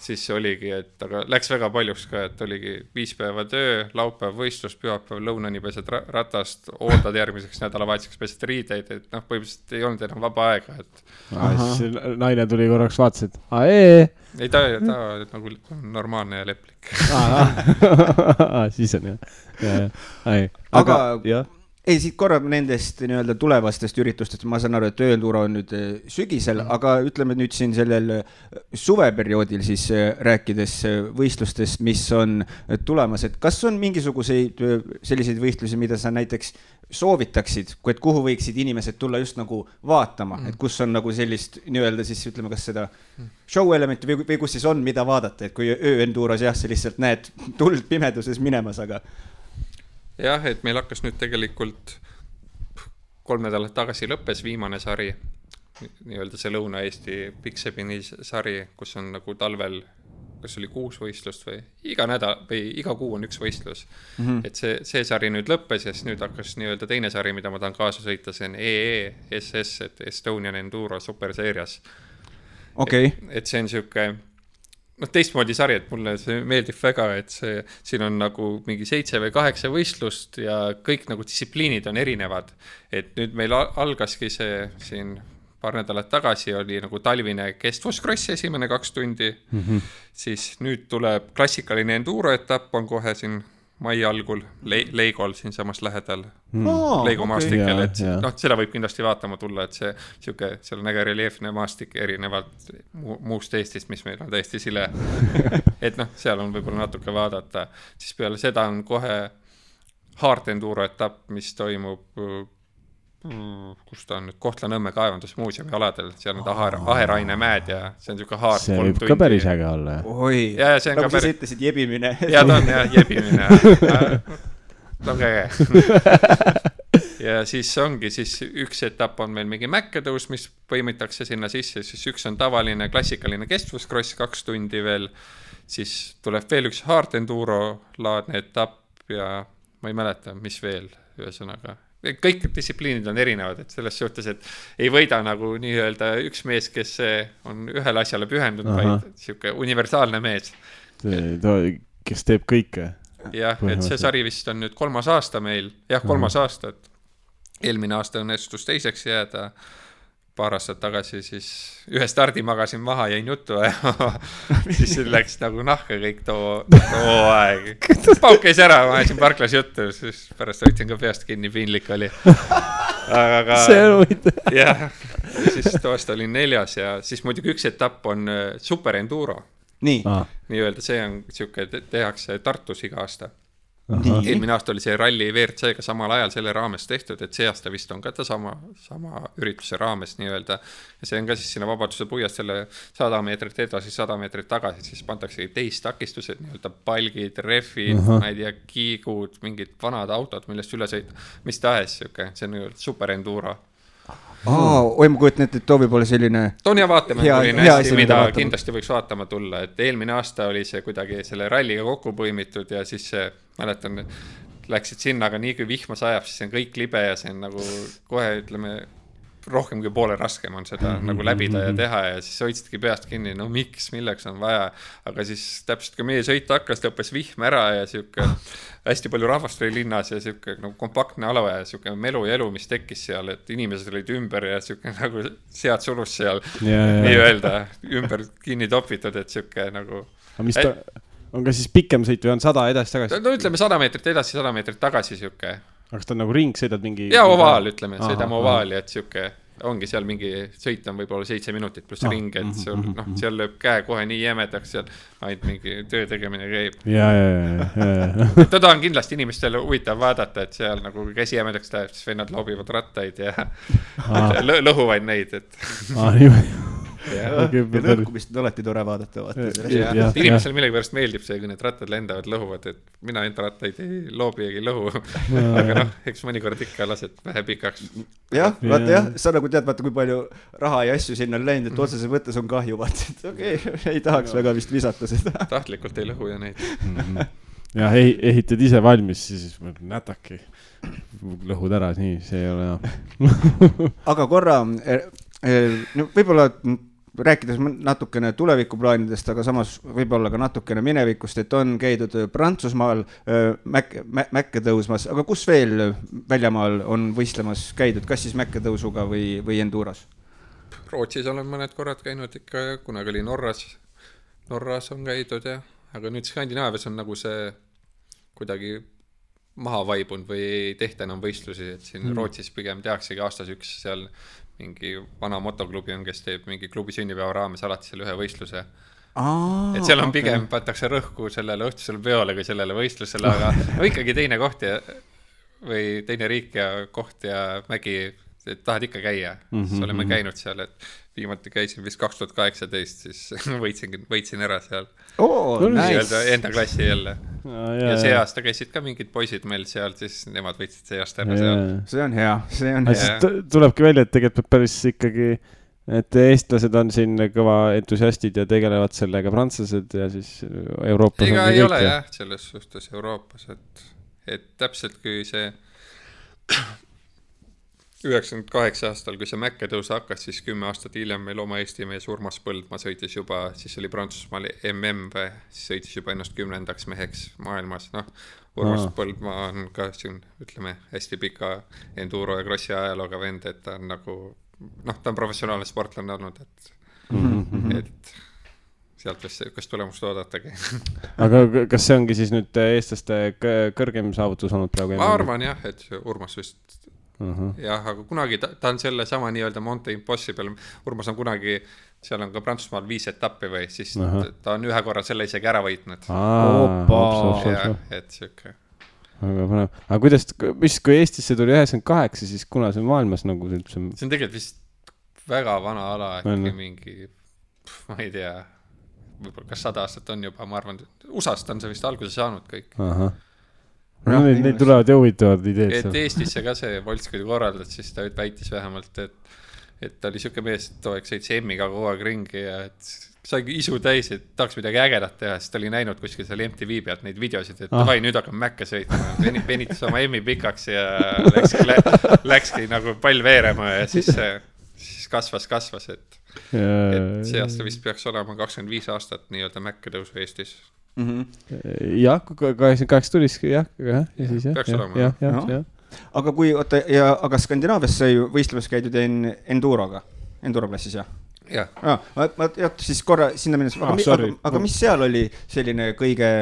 siis oligi, et aga läks väga paljuks ka, et oligi viis päeva töö, laupäev võistlus, pühapäev lõunani pesed ra- ratast, hooldad järgmiseks nädalavahetuseks pesed riideid, et noh, põhimõtteliselt ei olnud enam vaba aega, et siis naine tuli korraks, vaatas, et aa, ee, ei ta, ta nagu normaalne ja leplik. [laughs] siis on jah, ja, ja, Aga- aga ei, siit korra nendest nii-öelda tulevastest üritustest, ma saan aru, et öönduro on nüüd eh, sügisel, aga ütleme nüüd siin sellel eh, suveperioodil siis eh, rääkides võistlustest, mis on tulemas, et kas on mingisuguseid selliseid võistlusi, mida sa näiteks soovitaksid, et kuhu võiksid inimesed tulla just nagu vaatama? Mm., et kus on nagu sellist nii-öelda siis ütleme, kas seda show elementi või, või kus siis on, mida vaadata, et kui ööenduros jah, sa lihtsalt näed tuld pimeduses minemas, aga jah, et meil hakkas nüüd tegelikult kolm nädalat tagasi lõppes viimane sari, nii-öelda see Lõuna-Eesti Piksepini sari, kus on nagu talvel, kas oli kuus võistlust või iga nädal või iga kuu on üks võistlus mm. -hmm. et see, see sari nüüd lõppes ja siis nüüd hakkas nii-öelda teine sari, mida ma tahan kaasa sõita, see on EESS, et Estonian Enduro superseerias okei okay., et see on sihuke noh, teistmoodi sari, et mulle see meeldib väga, et see, siin on nagu mingi seitse või kaheksa võistlust ja kõik nagu distsipliinid on erinevad. et nüüd meil al- algaski see siin paar nädalat tagasi oli nagu talvine kestvuskross esimene kaks tundi mm, -hmm. siis nüüd tuleb klassikaline enduro etapp on kohe siin mai algul Le, Leigol siinsamas lähedal Aa, Leigo okei. maastikul, et noh, seda võib kindlasti vaatama tulla, et see sihuke, seal on äge reljeefne maastik erinevalt mu, muust Eestist, mis meil on täiesti sile. [laughs] et noh, seal on võib-olla natuke vaadata, siis peale seda on kohe Hard Enduro etapp, mis toimub mm, kus ta on nüüd, Kohtla-Nõmme kaevandusmuuseumi aladel, seal on need Aher, Aheraine mäed ja see on sihuke hard see võib ka päris äge olla, oi, nagu sa päris- ütlesid, jebimine. ja ta on jah, jebimine. [laughs] [laughs] ta on ka äge. [laughs] ja siis ongi siis üks etapp on meil mingi mäkketõus, mis põimitakse sinna sisse, siis üks on tavaline klassikaline kestvuskross, kaks tundi veel. siis tuleb veel üks hard enduro laadne etapp ja ma ei mäleta, mis veel, ühesõnaga kõik distsipliinid on erinevad, et selles suhtes, et ei võida nagu nii-öelda üks mees, kes on ühele asjale pühendunud, vaid sihuke universaalne mees. Kes teeb kõike. jah, et see sari vist on nüüd kolmas aasta meil, jah, kolmas aasta, et eelmine aasta õnnestus teiseks jääda. Paar aastat tagasi siis ühe stardi magasin maha, jäin juttu ajama, [laughs] siis läks nagu nahka kõik too, too aeg. [laughs] pauk käis ära, ma ajasin parklas juttu, siis pärast hoidsin ka peast kinni, piinlik oli. aga [laughs] see on huvitav. jah, siis too aasta olin neljas ja siis muidugi üks etapp on äh, super enduro, nii, nii-öelda see on sihuke, tehakse Tartus iga aasta eelmine aasta oli see ralli WRC-ga samal ajal selle raames tehtud, et see aasta vist on ka ta sama, sama ürituse raames nii-öelda. ja see on ka siis sinna Vabaduse puiest selle sada meetrit edasi, sada meetrit tagasi, siis pantakse teistakistused, nii-öelda palgid, rehvid uh, -huh. ma ei tea, kiigud, mingid vanad autod, millest üle sõita, mis tahes sihuke, see on nii-öelda super enduro. aa, oi, ma kujutan ette, et too võib olla selline, ja vaatame, Hea- selline hea hästi, mida vaatama. kindlasti võiks vaatama tulla, et eelmine aasta oli see kuidagi selle ralliga kokku põimitud ja siis mäletan, läksid sinna, aga nii kui vihma sajab, siis see on kõik libe ja see on nagu kohe ütleme, rohkem kui poole raskem on seda mm -hmm. nagu läbida ja teha ja siis hoidsidki peast kinni, no miks, milleks on vaja. aga siis täpselt kui meie sõit hakkas, lõppes vihm ära ja sihuke hästi palju rahvast oli linnas ja sihuke nagu kompaktne ala ja sihuke melu ja elu, mis tekkis seal, et inimesed olid ümber ja sihuke [laughs] nagu sead sulus seal nii-öelda ümber kinni topitud, et sihuke nagu, aga mis ta, on ka siis pikem sõit või on sada edasi-tagasi? no ütleme sada meetrit edasi, sada meetrit tagasi sihuke aga kas ta on nagu ring, sõidad mingi? ja ovaal, ütleme, sõidame ovaali, et sihuke ongi seal mingi sõit on võib-olla seitse minutit pluss Ah, ring, et sul noh, seal lööb käe kohe nii jämedaks, seal ainult mingi töö tegemine käib. ja, ja, ja, ja, ja, [laughs] teda on kindlasti inimestel huvitav vaadata, et seal nagu käsi jämedaks läheb, siis vennad loobivad rattaid ja [laughs] lõ- lõhuvad neid, et aa, [laughs] okei, ja lõhkumist on alati tore vaadata, vaata inimesele millegipärast meeldib see, kui need rattad lendavad, lõhuvad, et mina enda rattaid ei loobi ega ei lõhu. aga noh, eks mõnikord ikka lased vähe pikaks. jah, vaata Jah. sa nagu tead, vaata kui palju raha ja asju sinna on läinud, et otseses mõttes on kahju, vaata, et okei okay,, ei tahaks väga vist visata seda. tahtlikult ei lõhu ja neid. jah, ehitad ise valmis, siis nätaki, lõhud ära, nii, see ei ole hea. aga korra, no võib-olla rääkides natukene tulevikuplaanidest, aga samas võib-olla ka natukene minevikust, et on käidud öö, Prantsusmaal öö, mäkke, mäkke tõusmas, aga kus veel öö, väljamaal on võistlemas käidud, kas siis mäkke tõusuga või, või enduras? Rootsis olen mõned korrad käinud ikka ja kunagi oli Norras, Norras on käidud ja, aga nüüd Skandinaavias on nagu see kuidagi maha vaibunud või ei tehta enam võistlusi, et siin mm. Rootsis pigem tehaksegi aastas üks seal mingi vana motoklubi on, kes teeb mingi klubi sünnipäeva raames alati seal ühe võistluse. et seal on pigem, pannakse rõhku sellele õhtusele peole kui sellele võistlusele, aga [laughs] no ikkagi teine koht ja või teine riik ja koht ja mägi, et tahad ikka käia mm, -hmm. oleme käinud seal, et viimati käisin vist kaks tuhat kaheksateist, siis [laughs] võitsin, võitsin ära seal oo, nii-öelda nice. enda klassi jälle. ja see aasta käisid ka mingid poisid meil seal, siis nemad võitsid see aasta ära seal. see on hea, see on aga hea. tulebki välja, et tegelikult päris ikkagi, et eestlased on siin kõva entusiastid ja tegelevad sellega, prantslased ja siis Euroopas ega ei kõik ole ja- jah, selles suhtes Euroopas, et, et täpselt kui see üheksakümmend kaheksa aastal, kui see mäkketõus hakkas, siis kümme aastat hiljem meil oma Eesti mees Urmas Põldmaa sõitis juba, siis oli Prantsusmaal mm või, siis sõitis juba ennast kümnendaks meheks maailmas, noh. Urmas Aa. Põldmaa on ka siin, ütleme, hästi pika enduro ja krossi ajalooga vend, et ta on nagu noh, ta on professionaalne sportlane olnud, et Mhm, mhm. et sealt vist sihukest tulemust oodatagi. [laughs] aga kas see ongi siis nüüd eestlaste kõ- kõrgem saavutus olnud praegu? ma arvan jah, et Urmas vist uh. -huh. jah, aga kunagi ta, ta on sellesama nii-öelda Monte Impossible, Urmas on kunagi, seal on ka Prantsusmaal viis etappi või siis Ahah. ta, ta on ühe korra selle isegi ära võitnud. Et sihuke, väga põnev, aga kuidas, mis, kui Eestisse tuli üheksakümmend kaheksa, siis kuna see maailmas nagu see üldse see on tegelikult vist väga vana ala, äkki jah? mingi, ma ei tea, võib-olla kas sada aastat on juba, ma arvan, USA-st on see vist alguse saanud kõik. ahah. Jah, no inimesed- neil tulevad ju huvitavad ideed et. Eestisse ka see Volts, kui ta korraldas, siis ta väitis vähemalt, et, et ta oli sihuke mees, et too aeg sõitis M-iga kogu aeg ringi ja et saigi isu täis, et tahaks midagi ägedat teha, siis ta oli näinud kuskil seal MTV pealt neid videosid, et Ah. davai, nüüd hakkame Mäkke sõitma. Veni-, venitas oma M-i pikaks ja läkski, läkski nagu pall veerema ja siis siis kasvas, kasvas, et, et see aasta vist peaks olema kakskümmend viis aastat nii-öelda Mäkke tõusu Eestis. Mhm. jah, kaheksakümmend kaheksa tuliski jah, jah, ja siis jah, Peaks jah olema,, jah, jah, jah. jah. aga kui, oota, ja, aga Skandinaavias sai võistlemas käidud en-, enduroga, enduro klassis jah? jah, aa, ma, ma jah, siis korra sinna minnes, Ah, aga, aga, aga mis seal oli selline kõige,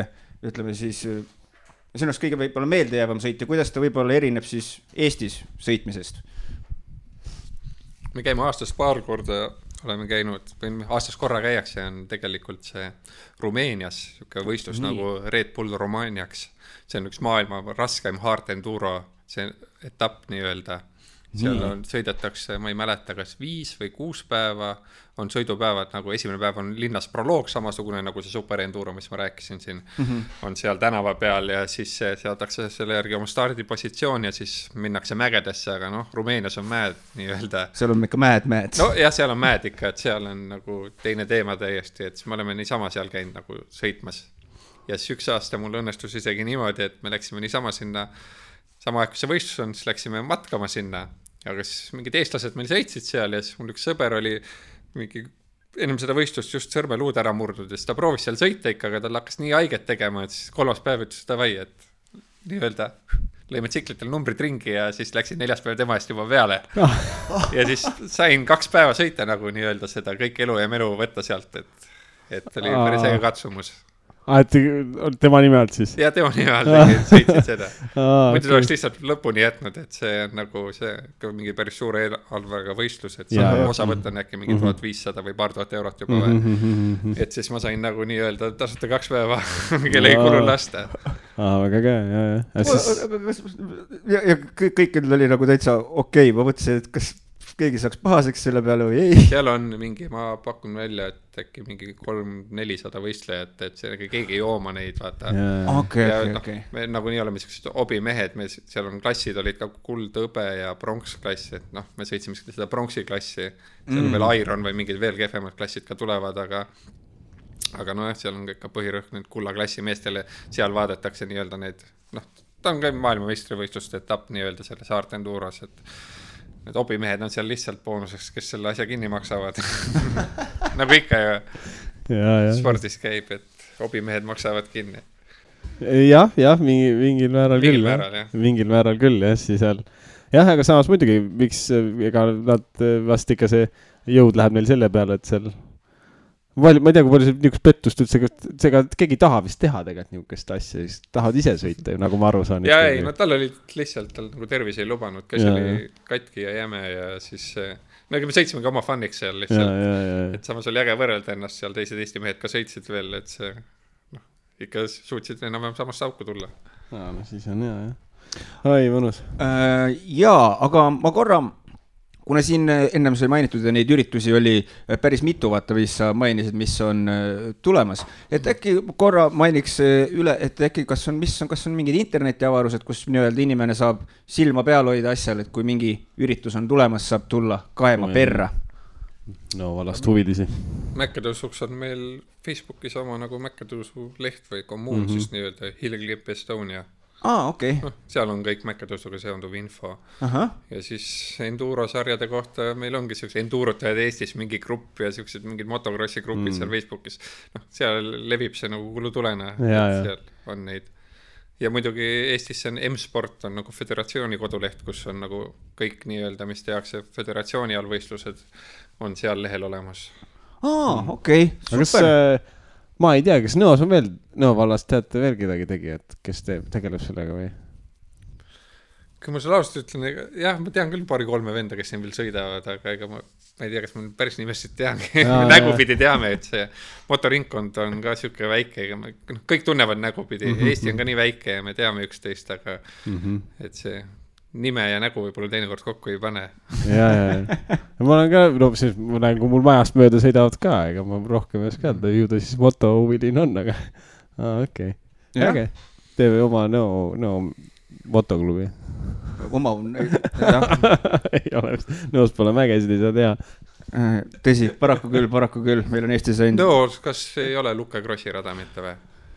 ütleme siis, sinu arust kõige võib-olla meeldejäävam sõit ja kuidas ta võib-olla erineb siis Eestis sõitmisest? me käime aastas paar korda, oleme käinud aastas korra käiakse, on tegelikult see Rumeenias sihuke võistlus. Nii. nagu Red Bull Romaniaks. see on üks maailma raskem hard enduro, see etapp nii-öelda. Seal on, sõidetakse, ma ei mäleta, kas viis või kuus päeva on sõidupäevad, nagu esimene päev on linnas proloog, samasugune nagu see super enduro, mis ma rääkisin siin mm, -hmm. on seal tänava peal ja siis seatakse selle järgi oma stardipositsioon ja siis minnakse mägedesse, aga noh, Rumeenias on mäed nii-öelda seal on ikka mäed-mäed no.. nojah, seal on mäed ikka, et seal on nagu teine teema täiesti, et siis me oleme niisama seal käinud nagu sõitmas. ja siis üks aasta mul õnnestus isegi niimoodi, et me läksime niisama sinna, sama aeg kui see võistlus on, siis läksime matkama sinna. Aga siis mingid eestlased meil sõitsid seal ja siis mul üks sõber oli mingi ennem seda võistlust just sõrmeluud ära murdnud ja siis ta proovis seal sõita ikka, aga tal hakkas nii haiget tegema, et siis kolmas päev ütles davai, et nii-öelda lõime tsiklitel numbrid ringi ja siis läksin neljas päev tema eest juba peale. ja siis sain kaks päeva sõita nagu nii-öelda seda kõik elu ja melu võtta sealt, et, et oli päris äge katsumus. aa, et tema nime alt siis? ja tema nime all tegin, sõitsin seda. [laughs] muidu ta oleks lihtsalt lõpuni jätnud, et see on nagu see ka mingi päris suure eelarvega võistlus, et Jaa, saab jaa. osa võtta on äkki mingi tuhat viissada või paar tuhat eurot juba Mhm, või. et siis ma sain nagu nii-öelda tasuta kaks päeva, [laughs] kellel ei kulu lasta. aa, väga äge, ja, ja, ja siis, ja, ja kõik, kõikidel oli nagu täitsa okei okay., ma mõtlesin, et kas keegi saaks pahaseks selle peale või ei. seal on mingi, ma pakun välja, et äkki mingi kolm-nelisada võistlejat, et see keegi ei jooma neid, vaata. okei, noh okei., me nagunii oleme siuksed hobimehed, me, seal on klassid olid ka kuld, hõbe ja pronksklass, et noh, me sõitsime seda pronksi klassi. seal on Mm. veel Iron või mingid veel kehvemad klassid ka tulevad, aga aga nojah, seal on ka ikka põhirõhk nüüd kullaklassi meestele, seal vaadatakse nii-öelda need noh, ta on ka maailmameistrivõistluste etapp nii-öelda selles Art Enduros, et need hobimehed on seal lihtsalt boonuseks, kes selle asja kinni maksavad. [laughs] nagu ikka ju spordis käib, et hobimehed maksavad kinni. jah, jah, mingi, mingil määral Mingil küll, määral, jah. mingil määral küll jah, siis seal jah, aga samas muidugi, miks, ega nad vast ikka see jõud läheb neil selle peale, et seal palju, ma ei tea, kui palju see niisugust pettust üldse, ega keegi ei taha vist teha tegelikult niisugust asja, siis tahavad ise sõita ju, nagu ma aru saan. ja ei, no tal oli lihtsalt, tal nagu tervis ei lubanud, käsi oli katki ja jäme ja siis no ega me sõitsimegi oma fun'iks seal lihtsalt, et samas oli äge võrrelda ennast seal, teised Eesti mehed ka sõitsid veel, et see noh, ikka suutsid enam-vähem samasse auku tulla. ja no siis on hea jah. oi, mõnus. Äh, jaa, aga ma korra, kuna siin äh, ennem sai mainitud ja neid üritusi oli äh, päris mitu, vaata, mis sa mainisid, mis on äh, tulemas, et äkki korra mainiks üle, et äkki kas on, mis on, kas on mingid internetiavarused, kus nii-öelda inimene saab silma peal hoida asjal, et kui mingi üritus on tulemas, saab tulla kaema perra. no vallast huvilisi. Mäkketõusuks on meil Facebookis oma nagu Mäkketõusu leht või kommuun mm -hmm. siis nii-öelda Hill Clip Estonia. aa, okei okay., seal on kõik Mäkketõusuga seonduv info ja siis enduro sarjade kohta meil ongi siuksed endurotajad Eestis mingi grupp ja siuksed mingid motokrossi grupid mm. seal Facebookis. noh, seal levib see nagu kulutulena, seal on neid. ja muidugi Eestis see on M-sport on nagu föderatsiooni koduleht, kus on nagu kõik nii-öelda, mis tehakse föderatsiooni all võistlused, on seal lehel olemas. aa, okei aga kas super. äh, ma ei tea, kas Nõos on veel, Nõo vallas teate veel kedagi tegijat, kes teeb, tegeleb sellega või? kui ma sulle ausalt ütlen, jah, ma tean küll paari-kolme venda, kes siin veel sõidavad, aga ega ma, ma ei tea, kas ma päris nimesid Jaa. [laughs] nägupidi teame, et see motoringkond on ka sihuke väike, ega me, noh, kõik tunnevad nägupidi mm, -hmm. Eesti on ka nii väike ja me teame üksteist, aga mm. -hmm. et see nime ja nägu võib-olla teinekord kokku ei pane. ja, ja, ja ma olen ka, no siis ma näen, kui mul majast mööda sõidavad ka, ega ma rohkem ei oska öelda, ju ta siis motohuviline on, aga [laughs] aa, okei okay., äge. teeme oma Nõo, Nõo motoklubi. oma, jah, [laughs] ei ole vist, Nõos pole mägesid, ei saa teha. Tõsi, paraku küll, paraku küll, meil on Eestis ainult Nõos, kas ei ole Luke Krossi rada mitte või?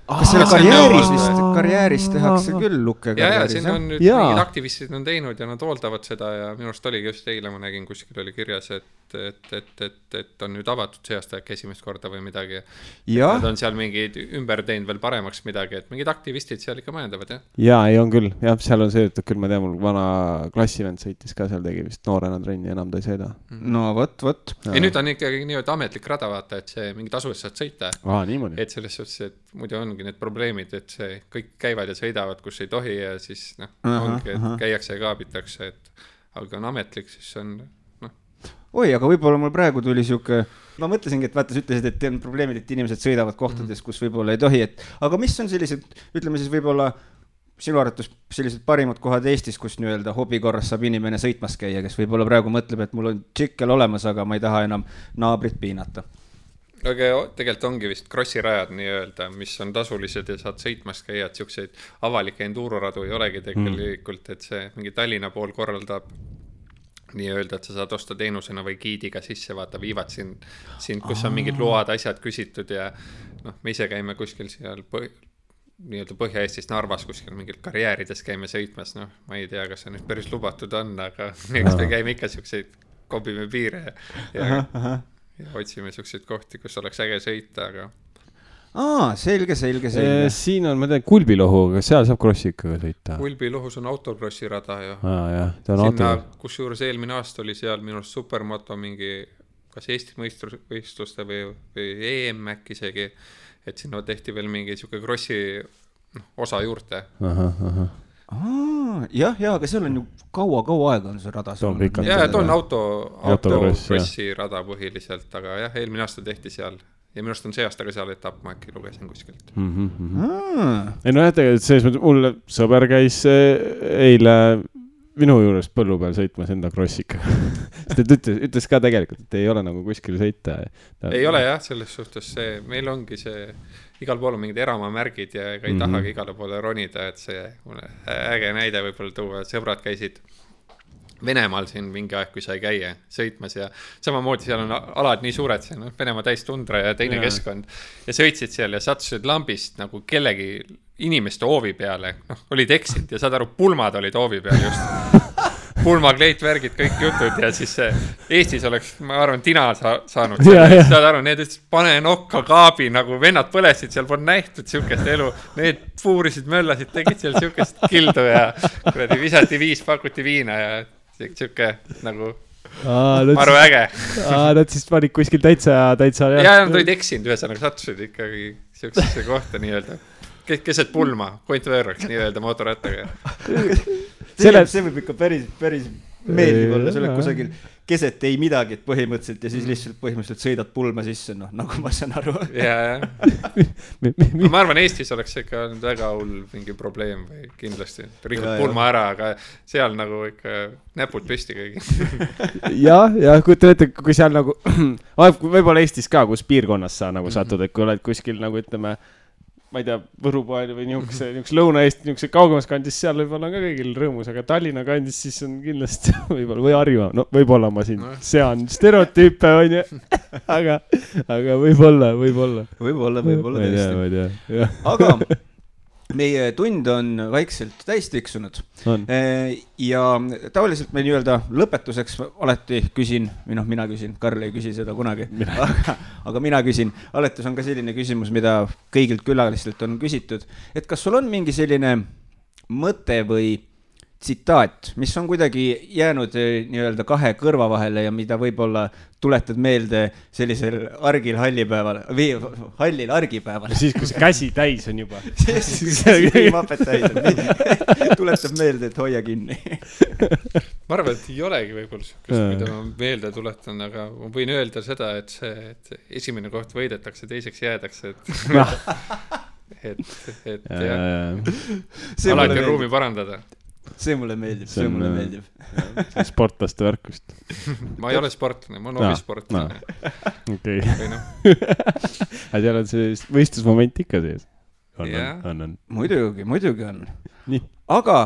Kas selle karjääris vist, karjääris tehakse küll lukke ja, ja karjääris siin jah on nüüd Jaa. mingid aktivistid on teinud ja nad hooldavad seda ja minu arust oligi just eile ma nägin kuskil oli kirjas, et, et, et, et, et on nüüd avatud see aasta äkki esimest korda või midagi. Nad, on seal mingeid ümber teinud veel paremaks midagi, et mingid aktivistid seal ikka majandavad jah. ja ei on küll, jah, seal on see, et küll ma tean, mul vana klassivend sõitis ka seal, tegi vist noorena trenni, enam ta ei sõida. no vot, vot. ei nüüd on ikkagi nii-öelda ametlik rada, vaata, et see mingi tasu eest saad sõita. et selles suhtes, et muidu ongi need probleemid, et see kõik käivad ja sõidavad, kus ei tohi ja siis noh, ongi, et ahah. käiakse ja kaabitakse, et aga on ametlik, siis on noh, oi, aga võib-olla mul praegu tuli sihuke, ma mõtlesingi, et vaata, sa ütlesid, et on probleemid, et inimesed sõidavad kohtades, kus võib-olla ei tohi, et aga mis on sellised, ütleme siis võib-olla sinu arvates sellised parimad kohad Eestis, kus nii-öelda hobi korras saab inimene sõitmas käia, kes võib-olla praegu mõtleb, et mul on tšikkel olemas, aga ma ei taha enam naabrit piinata. Aga tegelikult ongi vist Krossi rajad nii-öelda, mis on tasulised ja saad sõitmas käia, et siukseid avalikke enduroradu ei olegi tegelikult mm., et see mingi Tallinna pool korraldab nii-öelda, et sa saad osta teenusena või giidiga sisse, vaata, viivad sind, sind, kus on mingid load, asjad küsitud ja noh, me ise käime kuskil seal põh-, nii-öelda Põhja-Eestis Narvas kuskil mingil karjäärides käime sõitmas, noh, ma ei tea, kas see nüüd päris lubatud on, aga [laughs] eks me käime ikka siukseid, kobime piire ja, ja, ja otsime siukseid kohti, kus oleks äge sõita, aga aa, selge, selge, selge. siin on, ma tean, Kulbilohu, aga seal saab krossikaga sõita. Ulbi lohus on autokrossi rada ju. aa, jah, ta on auto., kusjuures eelmine aasta oli seal minu arust supermoto mingi, kas Eesti mõistlus, võistluste või, või EM äkki isegi, et sinna tehti veel mingi sihuke krossi noh, osa juurde. ahah, ahah. jah, ja aga seal on ju kaua-kaua aega on see rada. Ja, et on auto, autokrossi rada põhiliselt, aga jah, eelmine aasta tehti seal ja minu arust on see aasta ka seal etapp, ma äkki lugesin kuskilt. ei nojah, tegelikult selles mõttes, mul sõber käis eh, eile minu juures põllu peal sõitmas enda krossikaga. [laughs] sest ta ütles, ütles ka tegelikult, et ei ole nagu kuskil sõita. ei ole jah, selles suhtes see, meil ongi see, igal pool on mingid eramaa märgid ja ega ei mm. -hmm. tahagi igale poole ronida, et see äge näide võib-olla tuua, sõbrad käisid Venemaal siin mingi aeg, kui sai käia sõitmas ja samamoodi seal on alad nii suured, see on Venemaa täistundra ja teine ja. keskkond ja sõitsid seal ja sattusid lambist nagu kellegi inimeste hoovi peale, noh, olid eksinud ja saad aru, pulmad olid hoovi peal just. [laughs] pulmakleit, värgid, kõik jutud ja siis Eestis oleks, ma arvan, tina sa, saanud. Saad aru, need ütlesid, pane nokka kaabi nagu vennad põlesid, seal polnud nähtud siukest elu. Need puurisid, möllasid, tegid seal siukest kildu ja kuradi visati viis, pakuti viina ja siuke nagu maru äge. Nad siis panid kuskil täitsa, täitsa. ja nad olid eksinud, ühesõnaga sattusid ikkagi siuksesse kohta nii-öelda. keset pulma, point võõraks nii-öelda mootorrattaga. see võib ikka päris, päris meeldiv olla, sa oled kusagil keset ei midagi põhimõtteliselt ja siis lihtsalt põhimõtteliselt sõidad pulma sisse, noh, nagu ma saan aru. ja, ja ma arvan, Eestis oleks see ikka olnud väga hull mingi probleem või kindlasti, rikud pulma ära, aga seal nagu ikka näpud püsti kõigil. [laughs] jah, ja kujutan ette, kui seal nagu, [clears throat] võib-olla Eestis ka, kus piirkonnas sa nagu satud, et kui oled kuskil nagu ütleme, ma ei tea, Võru poel või niisuguse, [laughs] niisuguse Lõuna-Eesti niisuguse kaugemas kandis, seal võib-olla on ka kõigil rõõmus, aga Tallinna kandis siis on kindlasti [laughs] võib-olla või Harjumaa, no võib-olla ma siin Nojah. sean stereotüüpe, onju, [laughs] aga, aga võib-olla, võib-olla. võib-olla, võib-olla ma ei tea, tõesti. ma ei tea, aga meie tund on vaikselt täis tiksunud. On. ja tavaliselt me nii-öelda lõpetuseks alati küsin või noh, mina küsin, Karl ei küsi seda kunagi, aga, [laughs] aga mina küsin, alati see on ka selline küsimus, mida kõigilt külalistelt on küsitud, et kas sul on mingi selline mõte või tsitaat, mis on kuidagi jäänud eh, nii-öelda kahe kõrva vahele ja mida võib-olla tuletad meelde sellisel argil hallipäeval või hallil argipäeval. siis, kui see käsi täis on juba. [laughs] siis viimapet täis on, [laughs] tuletab meelde, et hoia kinni. [laughs] ma arvan, et ei olegi võib-olla siukest, mida ma meelde tuletan, aga ma võin öelda seda, et see, et esimene koht võidetakse, teiseks jäädakse, et, et, et jah, see mulle alati on ruumi parandada. See mulle meeldib, See see on, mulle äh, meeldib. sportlaste värk vist. ma ei ole sportlane, ma olen hobisportlane okei, noh, [laughs] aga seal on see võistlusmoment ikka sees. on, on, on, on. muidugi, muidugi on aga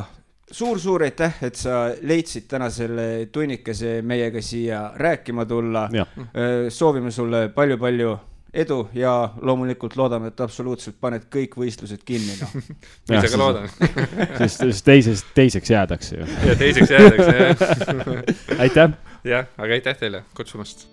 suur-suur aitäh, et sa leidsid täna selle tunnikese meiega siia rääkima tulla. jah, soovime sulle palju-palju edu ja loomulikult loodame, et absoluutselt paned kõik võistlused kinni, noh. ma ise ka loodan. [laughs] sest, sest teises, teiseks jäädakse ju. [laughs] ja teiseks jäädakse jah. [laughs] aitäh. jah, aga aitäh teile kutsumast.